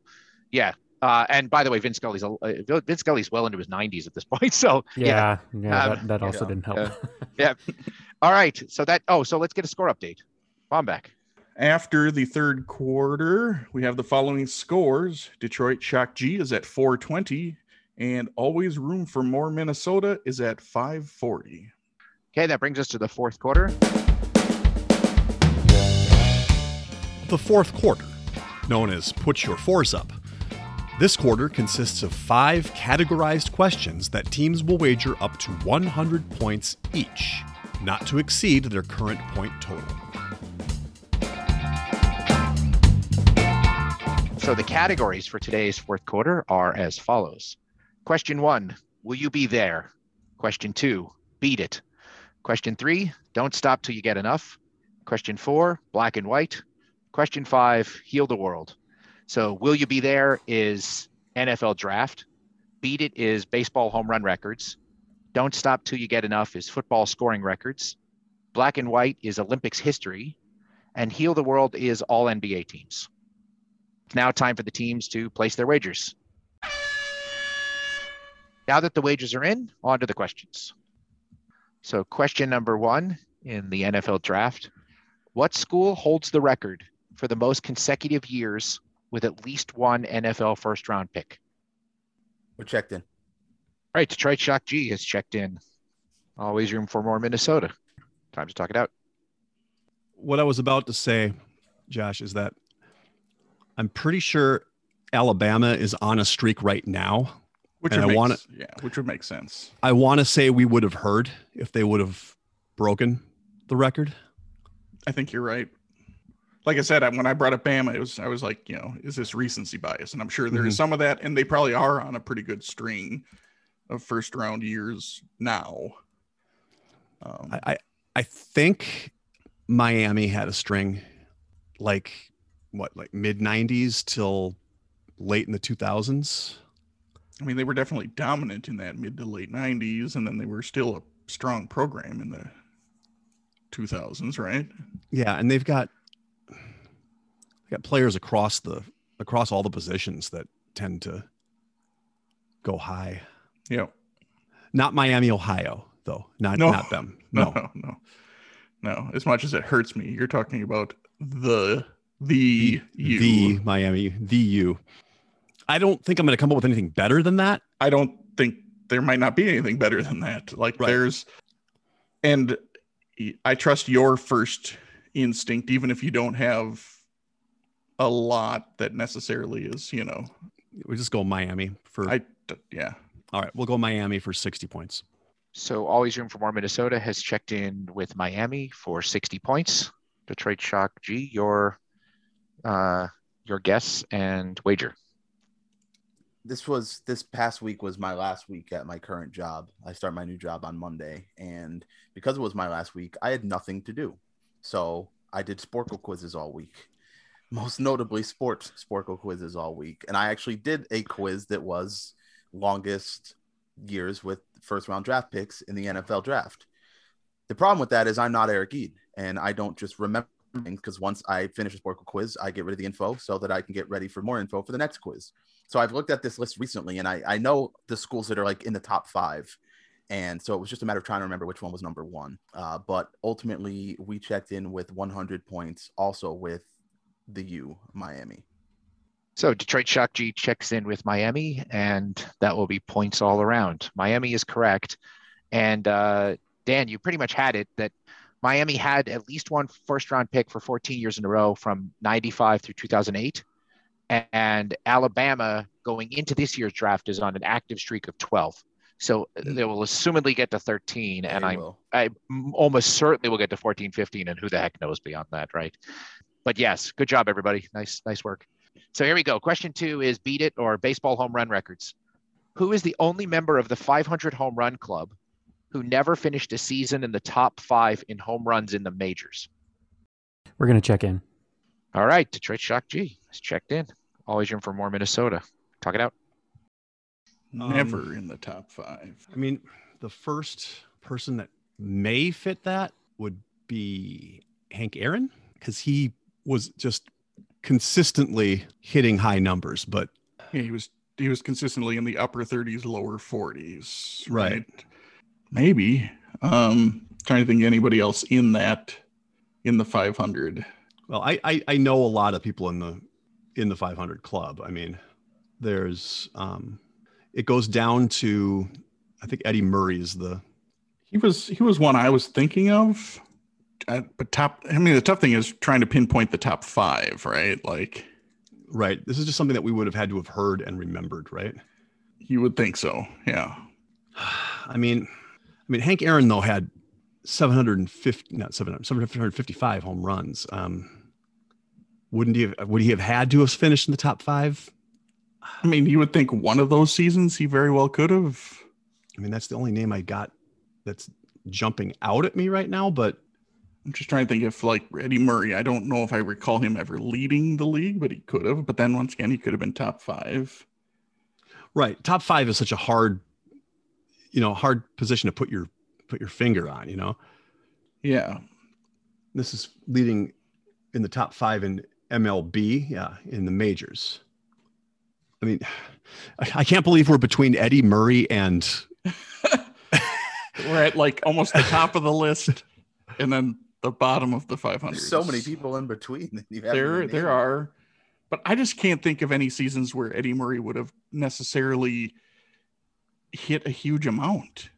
yeah uh, and by the way, Vince Scully's uh, Vince Scully's well into his 90s at this point. So Yeah, yeah, Um, that, that also yeah, didn't help. uh, yeah. All right. So that oh, so let's get a score update. Bombeck. After the third quarter, we have the following scores. Detroit Shock G is at 420, and Always Room for More Minnesota is at 540. Okay, that brings us to the fourth quarter. The fourth quarter, known as Put Your Fours Up. This quarter consists of five categorized questions that teams will wager up to 100 points each, not to exceed their current point total. So the categories for today's fourth quarter are as follows. Question one, will you be there? Question two, beat it. Question three, don't stop till you get enough. Question four, black and white. Question five, heal the world. So, will you be there is NFL draft. Beat it is baseball home run records. Don't stop till you get enough is football scoring records. Black and white is Olympics history. And heal the world is all NBA teams. It's now time for the teams to place their wagers. Now that the wages are in, on to the questions. So, question number one in the NFL draft What school holds the record for the most consecutive years with at least one NFL first round pick? We're checked in. All right, Detroit Shock G has checked in. Always room for more Minnesota. Time to talk it out. What I was about to say, Josh, is that I'm pretty sure Alabama is on a streak right now. Which would I make, wanna- yeah, which would make sense. I want to say we would have heard if they would have broken the record. I think you're right. Like I said, I- when I brought up Bama, it was I was like, you know, is this recency bias? And I'm sure there is Mhm. some of that, and they probably are on a pretty good string of first round years now. Um, I, I, I think Miami had a string like what, like mid 90s till late in the 2000s. I mean, they were definitely dominant in that mid to late '90s, and then they were still a strong program in the 2000s, right? Yeah, and they've got they got players across the across all the positions that tend to go high. Yeah. Not Miami, Ohio, though. Not No. not them. No, No. no, no. As much as it hurts me, you're talking about the the you. The Miami, the U. I don't think I'm going to come up with anything better than that. I don't think there might not be anything better than that. Like Right. there's, and I trust your first instinct, even if you don't have a lot that necessarily is, you know, We just go Miami for. I, yeah. all right, we'll go Miami for 60 points. So, always room for more Minnesota has checked in with Miami for 60 points. Detroit Shock G, your uh, your guess and wager. This was this past week was my last week at my current job. I start my new job on Monday, and because it was my last week, I had nothing to do. So I did Sporcle quizzes all week. Most notably, sports Sporcle quizzes all week. And I actually did a quiz that was longest years with first round draft picks in the NFL draft. The problem with that is I'm not Eric Eid, and I don't just remember things because once I finish a Sporcle quiz, I get rid of the info so that I can get ready for more info for the next quiz. So I've looked at this list recently, and I, I know the schools that are like in the top five, and so it was just a matter of trying to remember which one was number one. Uh, but ultimately, we checked in with 100 points, also with the U Miami. So, Detroit Shock G checks in with Miami, and that will be points all around. Miami is correct. And uh, Dan, you pretty much had it that Miami had at least one first round pick for 14 years in a row from 95 through 2008. And Alabama going into this year's draft is on an active streak of 12. So hmm. they will assumedly get to 13. And They I'm will. I m- almost certainly will get to 14, 15, and who the heck knows beyond that, right? But yes, good job, everybody. Nice, nice work. So here we go. Question two is beat it or baseball home run records. Who is the only member of the 500 home run club who never finished a season in the top five in home runs in the majors? We're going to check in. All right, Detroit Shock G has checked in. Always room for more Minnesota. Talk it out. Never Um, in the top five. I mean, the first person that may fit that would be Hank Aaron because he was just consistently hitting high numbers. But Yeah, he was he was consistently in the upper 30s, lower 40s. Right. Maybe. Um, trying to think of anybody else in that in the 500. well, I, I I know a lot of people in the in the 500 club. I mean, there's um, it goes down to I think Eddie Murray's the He was he was one I was thinking of. But top, I mean, the tough thing is trying to pinpoint the top five, right? Like right. This is just something that we would have had to have heard and remembered, right? you would think so, yeah. I mean, I mean, Hank Aaron though had 750, not 700, 755 home runs. Um, wouldn't he have, would he have had to have finished in the top five? I mean, you would think one of those seasons he very well could have. I mean, that's the only name I got that's jumping out at me right now, but I'm just trying to think if like Eddie Murray, I don't know if I recall him ever leading the league, but he could have. But then once again, he could have been top five. right, top five is such a hard, you know, hard position to put your put your finger on. You know, Yeah. this is leading in the top five in MLB, yeah, in the majors. I mean, I I can't believe we're between Eddie Murray and We're at like almost the top of the list and then the bottom of the 500. There's so many people in between. that you haven't There, there are, but I just can't think of any seasons where Eddie Murray would have necessarily hit a huge amount.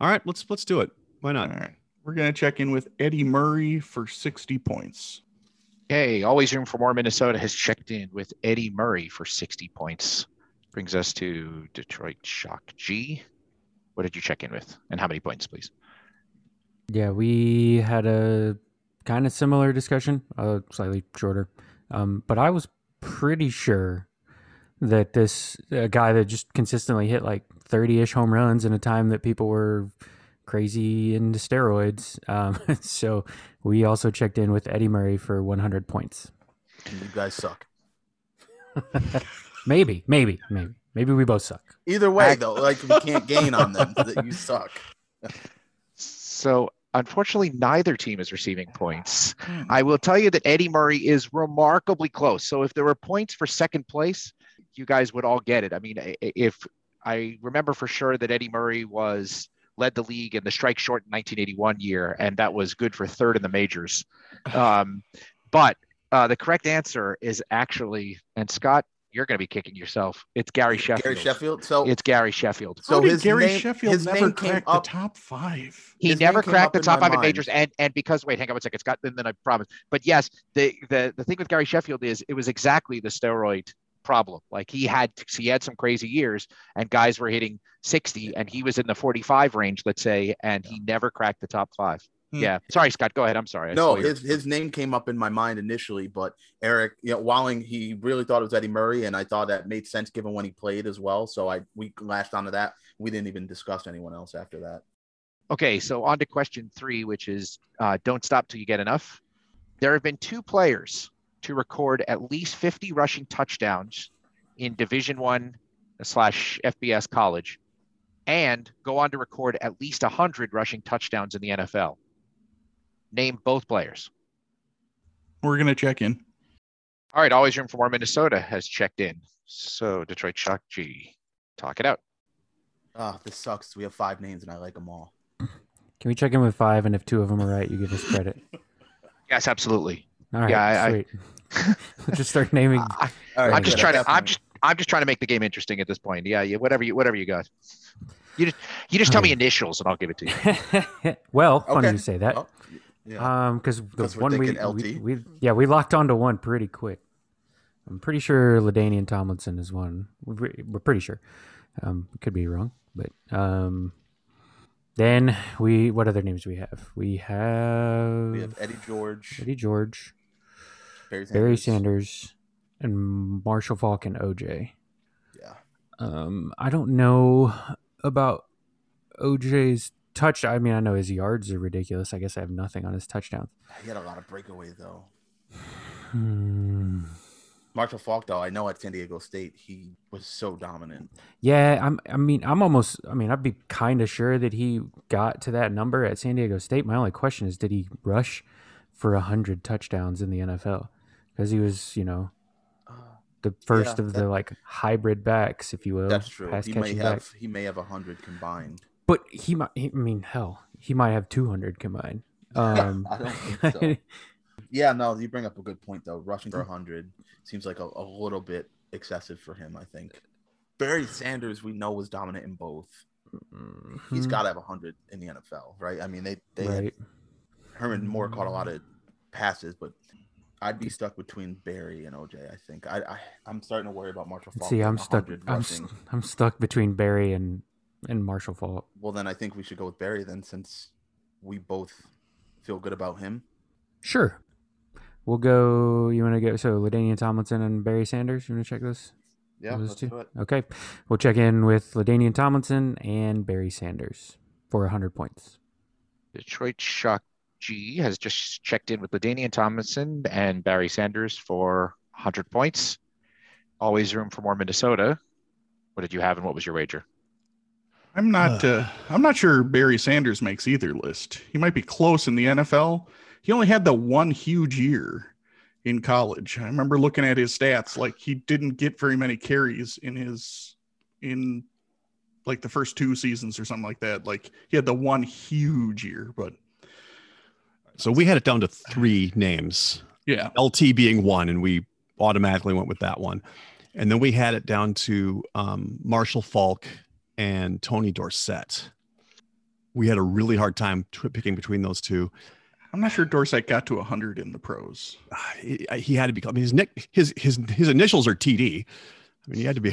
all right, let's let's do it. Why not? All right, We're going to check in with Eddie Murray for 60 points. Okay, always room for more. Minnesota has checked in with Eddie Murray for 60 points. Brings us to Detroit Shock G. What did you check in with, and how many points, please? Yeah, we had a kind of similar discussion, uh, slightly shorter. Um, but I was pretty sure that this guy that just consistently hit like 30-ish home runs in a time that people were crazy into steroids. Um, so we also checked in with Eddie Murray for 100 points. And you guys suck. Maybe, maybe, maybe, maybe we both suck. Either way, Act- though, like we can't gain on them that you suck. So, unfortunately, neither team is receiving points. Hmm. I will tell you that Eddie Murray is remarkably close. So, if there were points for second place, you guys would all get it. I mean, i- i- if I remember for sure that Eddie Murray was led the league in the strike short in 1981 year, and that was good for third in the majors. Um, but uh, the correct answer is actually, and Scott, you're going to be kicking yourself. It's Gary Sheffield. Gary Sheffield. So It's Gary Sheffield. So his Gary name, Sheffield his never name came cracked the top five? He His never cracked the top my five in majors, and and because wait, hang on one second, Scott. Then, then I promise. But yes, the the the thing with Gary Sheffield is it was exactly the steroid problem. Like he had he had some crazy years, and guys were hitting sixty, and he was in the forty-five range, let's say, and he never cracked the top five. Hmm. Yeah, sorry, Scott. Go ahead. I'm sorry. I No, stole your- his his name came up in my mind initially, but Eric, you know, Walling, he really thought it was Eddie Murray, and I thought that made sense given when he played as well. So I we latched onto that. We didn't even discuss anyone else after that. Okay, so on to question three, which is uh, don't stop till you get enough. There have been two players to record at least 50 rushing touchdowns in Division One slash FBS college, and go on to record at least 100 rushing touchdowns in the NFL. Name both players. We're going to check in. All right, always room for more. Minnesota has checked in. So Detroit Shock G, talk it out. Ah, this sucks. We have five names, and I like them all. Can we check in with five? And if two of them are right, you give us credit. Yes, absolutely. All right, Yeah, I- I- sweet. Let's just start naming. I, All right, I'm just trying to. I'm just. I'm just trying to make the game interesting at this point. Yeah, yeah. Whatever you. Whatever you got. You just. You just tell me initials and I'll give it to you. well, funny Okay. you say that. Oh, yeah. Um, because the 'Cause we're one we, thinking we, LT. we yeah we locked onto one pretty quick. I'm pretty sure LaDainian Tomlinson is one. We're, we're pretty sure. Um, could be wrong, but um, then we what other names do we have? We have we have Eddie George, Eddie George, Barry Sanders. Barry Sanders, and Marshall Faulk and OJ. Yeah. Um, I don't know about OJ's touch. I mean, I know his yards are ridiculous. I guess I have nothing on his touchdowns. He had a lot of breakaway though. Hmm. Marshall Faulk, though, I know at San Diego State he was so dominant. Yeah, I'm. I mean, I'm almost. I mean, I'd be kind of sure that he got to that number at San Diego State. My only question is, did he rush for hundred touchdowns in the NFL? Because he was, you know, the first Yeah, of that- the like hybrid backs, if you will. That's true. pass He may have back. he may have a hundred combined. But he might. He, I mean, hell, he might have two hundred combined. Um, I don't think so. Yeah, no, you bring up a good point though. Rushing for hundred seems like a, a little bit excessive for him. I think. Barry Sanders, we know was dominant in both. He's mhm, got to have hundred in the NFL, right? I mean, they they had. Herman Moore caught a lot of passes, but I'd be stuck between Barry and OJ. I think I, I I'm starting to worry about Marshall Faulk. See, I'm stuck. I'm, s- rushing. I'm stuck between Barry and and Marshall Faulk. Well, then I think we should go with Barry then, since we both feel good about him. Sure. We'll go. You want to go? So LaDainian Tomlinson and Barry Sanders. You want to check this? Yeah, Those let's two? do it. Okay. We'll check in with LaDainian Tomlinson and Barry Sanders. for 100 points. Detroit Shock G has just checked in with LaDainian Tomlinson and Barry Sanders for 100 points. Always room for more Minnesota. What did you have and what was your wager? I'm not. Uh, I'm not sure Barry Sanders makes either list. He might be close in the NFL. He only had the one huge year in college. I remember looking at his stats. Like he didn't get very many carries in his in like the first two seasons or something like that. Like he had the one huge year, but So we had it down to three names, yeah, LT being one, and we automatically went with that one. And then we had it down to um, Marshall Faulk and Tony Dorsett. We had a really hard time t- picking between those two. I'm not sure Dorsett got to 100 in the pros. Ah, He, he had to be. I mean, his nick, his his his initials are TD. I mean, he had to be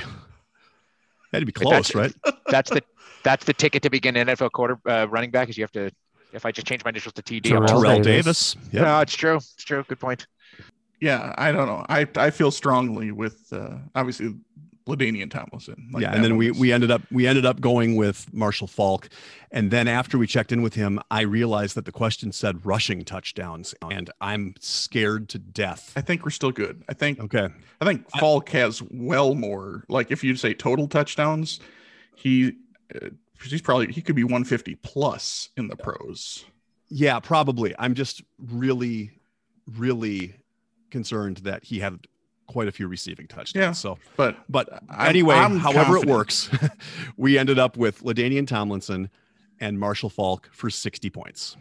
had to be close, That's- right? That's the that's the ticket to begin NFL quarter uh, running back is you have to if I just change my initials to TD. I'm Terrell Terrell. Davis. Davis. Yep. No, it's true. It's true. Good point. Yeah, I don't know. I I feel strongly with uh, obviously LaDainian Tomlinson. Like yeah, and then one we was- we ended up we ended up going with Marshall Faulk, and then after we checked in with him, I realized that the question said rushing touchdowns, and I'm scared to death. I think we're still good. I think Okay, I think I- Faulk has well more. Like if you say total touchdowns, he uh, he's probably he could be 150 plus in the pros. yeah, probably. I'm just really, really concerned that he had quite a few receiving touchdowns. Yeah. So, But but I'm- anyway, I'm however it works, we ended up with LaDainian Tomlinson and Marshall Faulk for 60 points.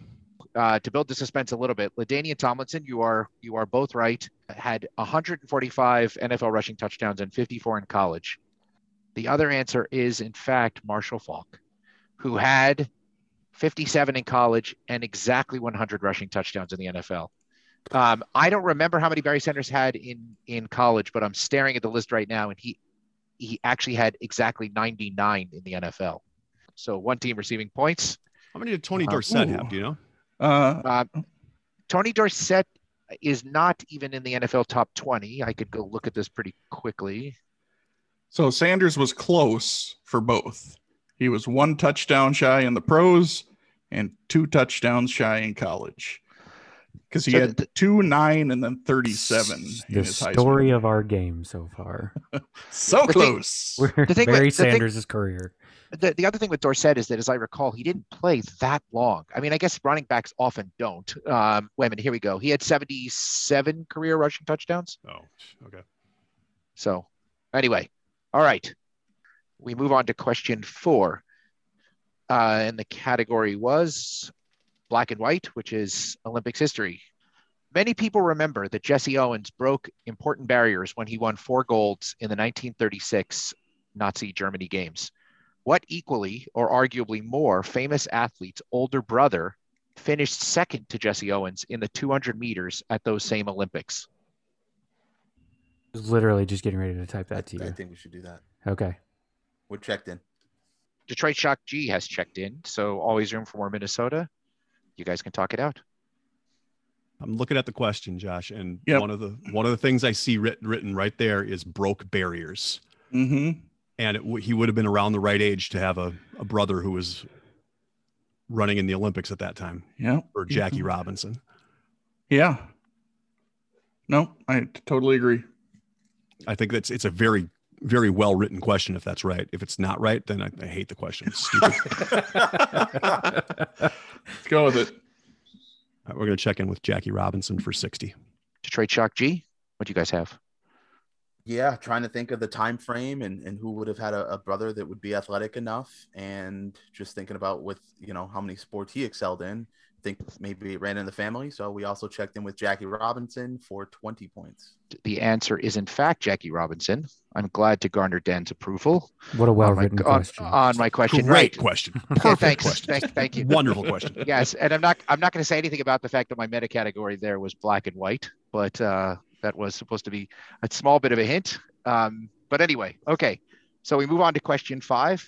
uh, to build the suspense a little bit, LaDainian Tomlinson, you are you are both right. Had 145 NFL rushing touchdowns and 54 in college. The other answer is, in fact, Marshall Faulk, who had 57 in college and exactly 100 rushing touchdowns in the NFL. Um, I don't remember how many Barry Sanders had in in college, but I'm staring at the list right now, and he he actually had exactly 99 in the NFL. So one team receiving points. How many did Tony Uh, Dorsett ooh. have? Do you know? uh, Uh, Tony Dorsett is not even in the NFL top 20. I could go look at this pretty quickly. so Sanders was close for both. He was one touchdown shy in the pros and two touchdowns shy in college. Because he So had the- two, nine, and then 37 in The his story school. of our game so far. So The close. We're The thing with- Barry the thing- Sanders' career. The, the other thing with Dorsett is that, as I recall, he didn't play that long. I mean, I guess running backs often don't. Um, wait a minute, here we go. He had 77 career rushing touchdowns. Oh, okay. So, anyway, all right. We move on to question four. Uh, and the category was black and white, which is Olympics history. Many people remember that Jesse Owens broke important barriers when he won four golds in the 1936 Nazi Germany Games. What equally or arguably more famous athlete's older brother finished second to Jesse Owens in the 200 meters at those same Olympics? I was literally just getting ready to type that to you. I think we should do that. Okay. We're checked in. Detroit Shock G has checked in, so always room for more Minnesota. You guys can talk it out. I'm looking at the question, Josh, and Yep. one of the one of the things I see writ, written right there is broke barriers, Mm-hmm. and it, w- he would have been around the right age to have a, a brother who was running in the Olympics at that time, Yeah. or Jackie. Robinson. Yeah. No, I t- totally agree. I think that's it's a very very well written question. If that's right, if it's not right, then I, I hate the question. It's stupid. Let's go with it. All right, we're going to check in with Jackie Robinson for 60. Detroit Shock G, what do you guys have? yeah trying to think of the time frame and, and who would have had a, a brother that would be athletic enough and just thinking about with you know how many sports he excelled in I think maybe it ran in the family so we also checked in with jackie robinson for 20 points The answer is in fact Jackie Robinson. I'm glad to garner Dan's approval What a well on, my, written on, question. on my question. Great Right. question. Okay, Perfect thanks. question. Thank, thank you. Wonderful question. yes, and I'm not I'm not going to say anything about the fact that my meta category there was black and white, but uh, that was supposed to be a small bit of a hint. Um, but anyway, okay. So we move on to question five,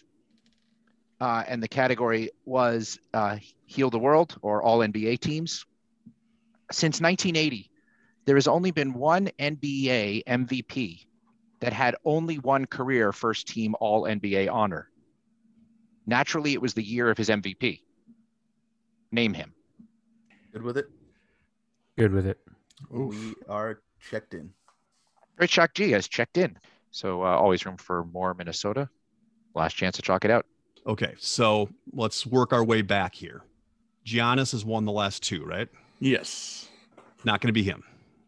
uh, and the category was uh, heal the world or all NBA teams. Since 1980, there has only been one NBA MVP that had only one career first team All NBA honor. Naturally, it was the year of his MVP. Name him. Good with it. Good with it. Oof. We are checked in. Great Shock G has checked in. So uh, always room for more Minnesota. Last chance to chalk it out. Okay, so let's work our way back here. Giannis has won the last two, right? Yes. Not going to be him.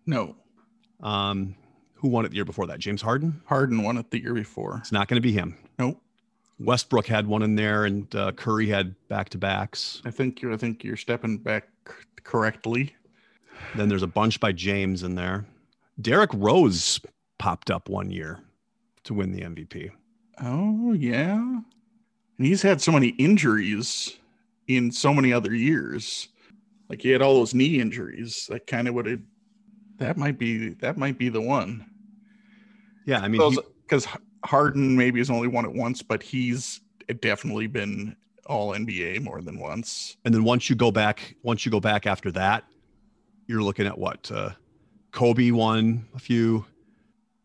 No. Um, who won it the year before that? James Harden. Harden won it the year before. It's not going to be him. Nope. Westbrook had one in there, and uh, Curry had back to backs. I think you're I think you're stepping back c- correctly. Then there's a bunch by James in there. Derrick Rose popped up one year to win the MVP. Oh yeah. And he's had so many injuries in so many other years. Like he had all those knee injuries. That kind of would have that might be that might be the one. Yeah, I mean, because Harden maybe has only won it once, but he's definitely been all NBA more than once. and then once you go back, once you go back after that, you're looking at what? Uh, Kobe won a few.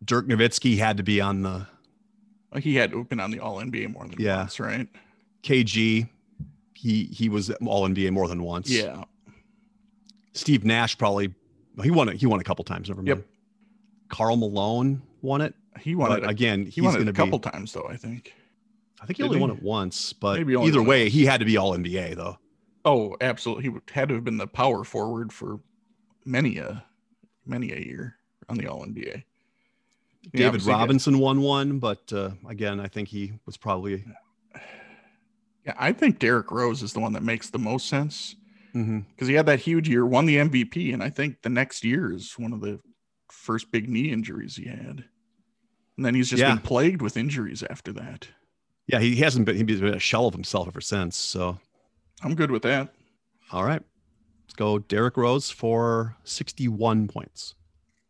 Dirk Nowitzki had to be on the he had to have been on the all NBA more than Yeah. once, right? KG. He he was all NBA more than once. Yeah. Steve Nash probably he won it. He won a couple times. Never mind. Yep. Karl Malone won it. He won But it again. he won it a couple be. times though, I think. I think he Did only he? won it once, but either way, he had to be all NBA though. Oh, absolutely. He had to have been the power forward for many a many a year on the all NBA. Yeah, David yeah. Robinson won one, but uh, again, I think he was probably. Yeah, I think Derrick Rose is the one that makes the most sense Mhm. because he had that huge year, won the MVP, and I think the next year is one of the first big knee injuries he had. And then he's just Yeah. been plagued with injuries after that. Yeah, he hasn't been. He's been a shell of himself ever since. So, I'm good with that. all right, let's go. Derrick Rose for sixty-one points.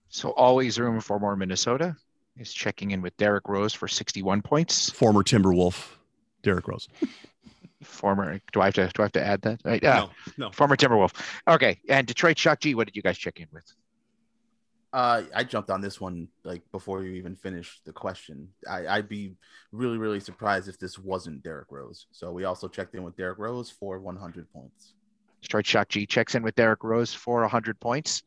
So always room for more Minnesota is checking in with Derrick Rose for 61 points. Former Timberwolf, Derrick Rose. Former, do I have to do I have to add that? Right. Yeah. No, no. Former Timberwolf. Okay. And Detroit Shock G, what did you guys check in with? Uh, I jumped on this one like before you even finished the question. I, I'd be really, really surprised if this wasn't Derrick Rose. So we also checked in with Derrick Rose for 100 points. Detroit Shock G checks in with Derrick Rose for 100 points.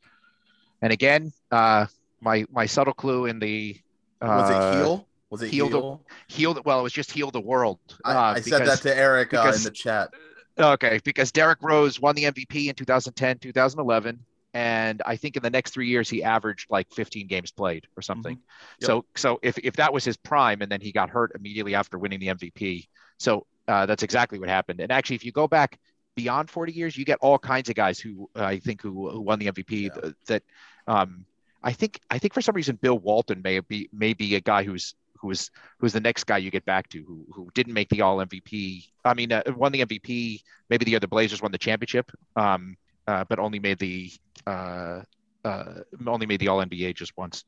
And again, uh, my my subtle clue in the uh, Was it heel? Was it heel? the- heal? Well, it was just heal the world. I, uh, I said that to Eric uh, in the chat. Okay, because Derrick Rose won the MVP in 2010, 2011, and I think in the next three years he averaged like 15 games played or something. Yep. So, so if if that was his prime, and then he got hurt immediately after winning the MVP, so uh, that's exactly what happened. And actually, if you go back beyond 40 years, you get all kinds of guys who uh, I think who, who won the MVP. Yeah. th- that um, I think I think for some reason Bill Walton may be may be a guy who's who's who's the next guy you get back to who who didn't make the All MVP. I mean, uh, won the MVP maybe the other Blazers won the championship, um, uh, but only made the uh, uh, only made the All NBA just once.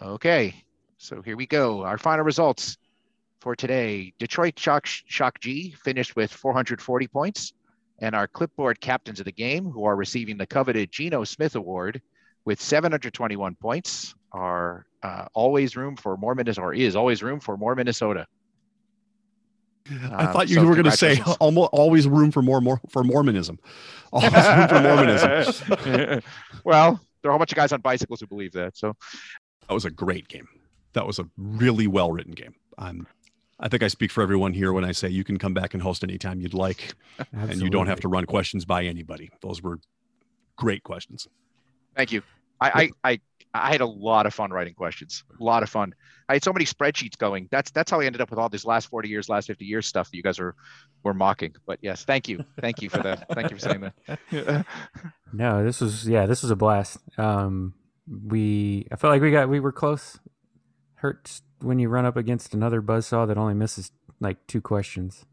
Okay, so here we go. Our final results for today: Detroit Shock Shock G finished with 440 points, and our clipboard captains of the game, who are receiving the coveted Geno Smith Award with 721 points, are uh, always room for more Minnesota. Or is always room for more Minnesota. I Um, thought you so were going to say almost always room for more, more for Mormonism. Always room for Mormonism. well, there are a whole bunch of guys on bicycles who believe that. So That was a great game. That was a really well written game. I'm, I think I speak for everyone here when I say you can come back and host anytime you'd like, and you don't have to run questions by anybody. Those were great questions. thank you. I, I, I, I had a lot of fun writing questions. A lot of fun. I had so many spreadsheets going. That's that's how I ended up with all this last 40 years, last 50 years stuff that you guys are were mocking. But yes, thank you. Thank you for that. Thank you for saying that. No, this was yeah, this was a blast. Um, we I felt like we got we were close. Hurts when you run up against another buzzsaw that only misses like two questions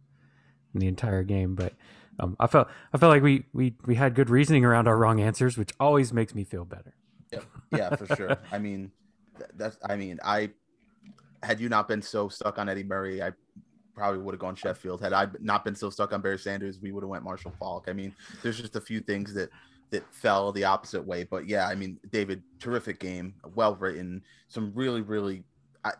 in the entire game. But um, I felt I felt like we we we had good reasoning around our wrong answers, which always makes me feel better. Yeah, for sure. I mean, that's. I mean, I had you not been so stuck on Eddie Murray, I probably would have gone Sheffield. Had I not been so stuck on Barry Sanders, we would have went Marshall Faulk. I mean, there's just a few things that that fell the opposite way. But yeah, I mean, David, terrific game, well written, some really, really I,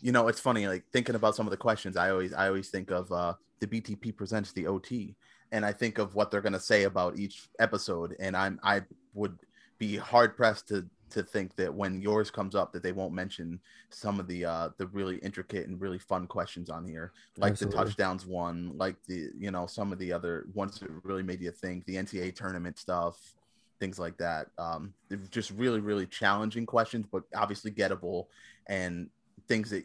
you know, it's funny. Like thinking about some of the questions, I always, I always think of uh, the BTP presents the OT, and I think of what they're gonna say about each episode, and I'm, I would be hard pressed to to think that when yours comes up that they won't mention some of the uh the really intricate and really fun questions on here like Absolutely. the touchdowns one like the you know some of the other ones that really made you think the ncaa tournament stuff things like that um just really really challenging questions but obviously gettable and things that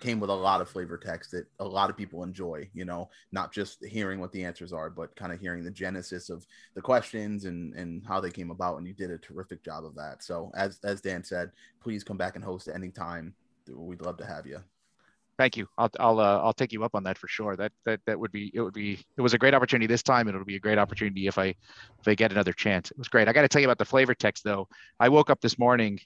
came with a lot of flavor text that a lot of people enjoy you know not just hearing what the answers are but kind of hearing the genesis of the questions and and how they came about and you did a terrific job of that so as as dan said please come back and host any time we'd love to have you Thank you. I'll I'll uh, I'll take you up on that for sure. That that that would be it would be it was a great opportunity this time, and it'll be a great opportunity if I if I get another chance. It was great. I got to tell you about the flavor text though. I woke up this morning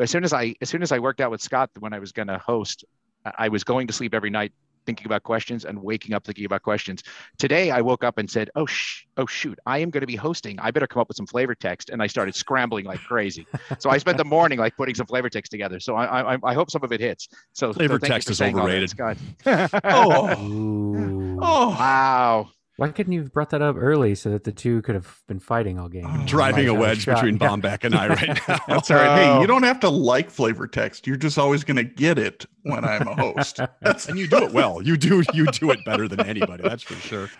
as soon as I as soon as I worked out with Scott when I was going to host. I- I was going to sleep every night thinking about questions and waking up thinking about questions. Today I woke up and said, "Oh sh- oh shoot, I am going to be hosting. I better come up with some flavor text." And I started scrambling like crazy. So I spent the morning like putting some flavor text together. So I I, I hope some of it hits. So so Flavor thank you text is saying all that, overrated. Scott. Oh, oh, Wow. Why couldn't you have brought that up early so that the two could have been fighting all game? Oh, Driving a wedge shot. between Yeah. Bombeck and I right now. that's all right. Hey, Oh. you don't have to like flavor text. You're just always going to get it when I'm a host. And you do it well. You do you do it better than anybody. That's for sure.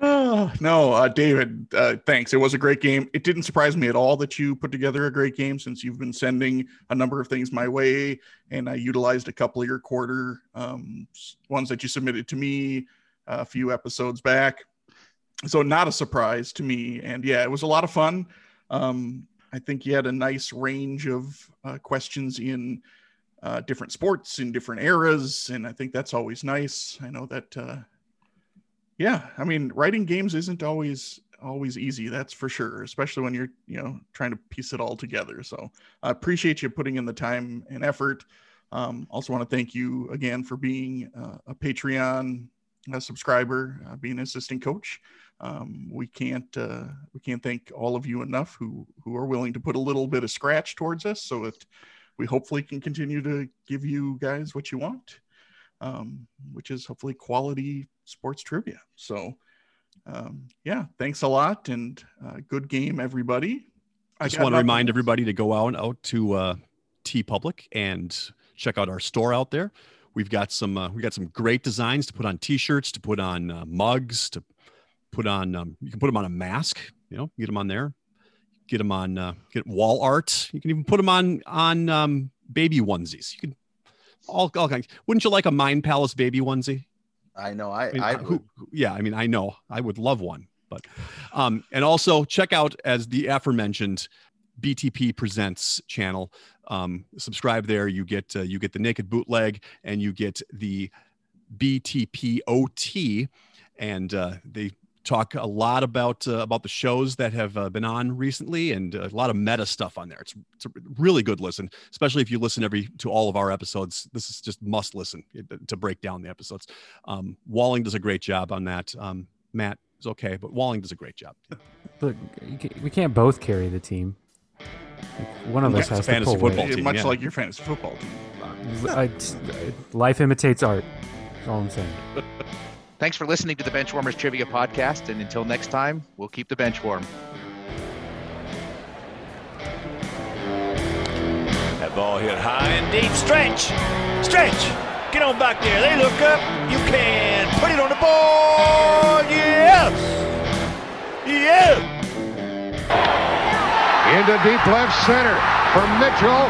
Oh, no, uh, David, uh, thanks. It was a great game. It didn't surprise me at all that you put together a great game since you've been sending a number of things my way, and I utilized a couple of your quarter um, ones that you submitted to me a few episodes back. So not a surprise to me, and yeah, it was a lot of fun. Um, I think you had a nice range of uh, questions in uh, different sports in different eras, and I think that's always nice. I know that. Uh, yeah, I mean, writing games isn't always always easy. That's for sure, especially when you're you know trying to piece it all together. So I appreciate you putting in the time and effort. Um, also want to thank you again for being uh, a Patreon uh, subscriber, uh, being an assistant coach. Um, we can't uh, we can't thank all of you enough who who are willing to put a little bit of scratch towards us, so that we hopefully can continue to give you guys what you want, um, which is hopefully quality sports trivia. So, um, yeah, thanks a lot and uh, good game, everybody. I just want to remind everybody to go out out to uh, TeePublic and check out our store out there. We've got some uh, we got some great designs to put on T-shirts, to put on uh, mugs, to put on. Um, you can put them on a mask. You know, get them on there. Get them on uh, get wall art. You can even put them on on um, baby onesies. You can all all kinds. Wouldn't you like a Mind Palace baby onesie? I know. I, I mean, I, who, yeah, I mean, I know I would love one, but, um, and also check out as the aforementioned BTP Presents channel. Um, subscribe there. You get uh, you get the naked bootleg and you get the BTP OT, and uh, they talk a lot about uh, about the shows that have uh, been on recently and a lot of meta stuff on there. It's it's a really good listen, especially if you listen every to all of our episodes. This is just must listen uh, to break down the episodes. Um, Walling does a great job on that. Um, Matt is okay, but Walling does a great job. Look, we can't both carry the team. One of us it's a has to fantasy pull football team, much yeah. like your fantasy football team. I- life imitates art. That's all I'm saying. Thanks for listening to the Benchwarmers Trivia Podcast. And until next time, we'll keep the bench warm. That ball hit high and deep. Stretch! Stretch! Get on back there. They look up. You can put it on the board. Yes! Yes! into deep left center for Mitchell,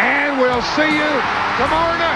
and we'll see you tomorrow night.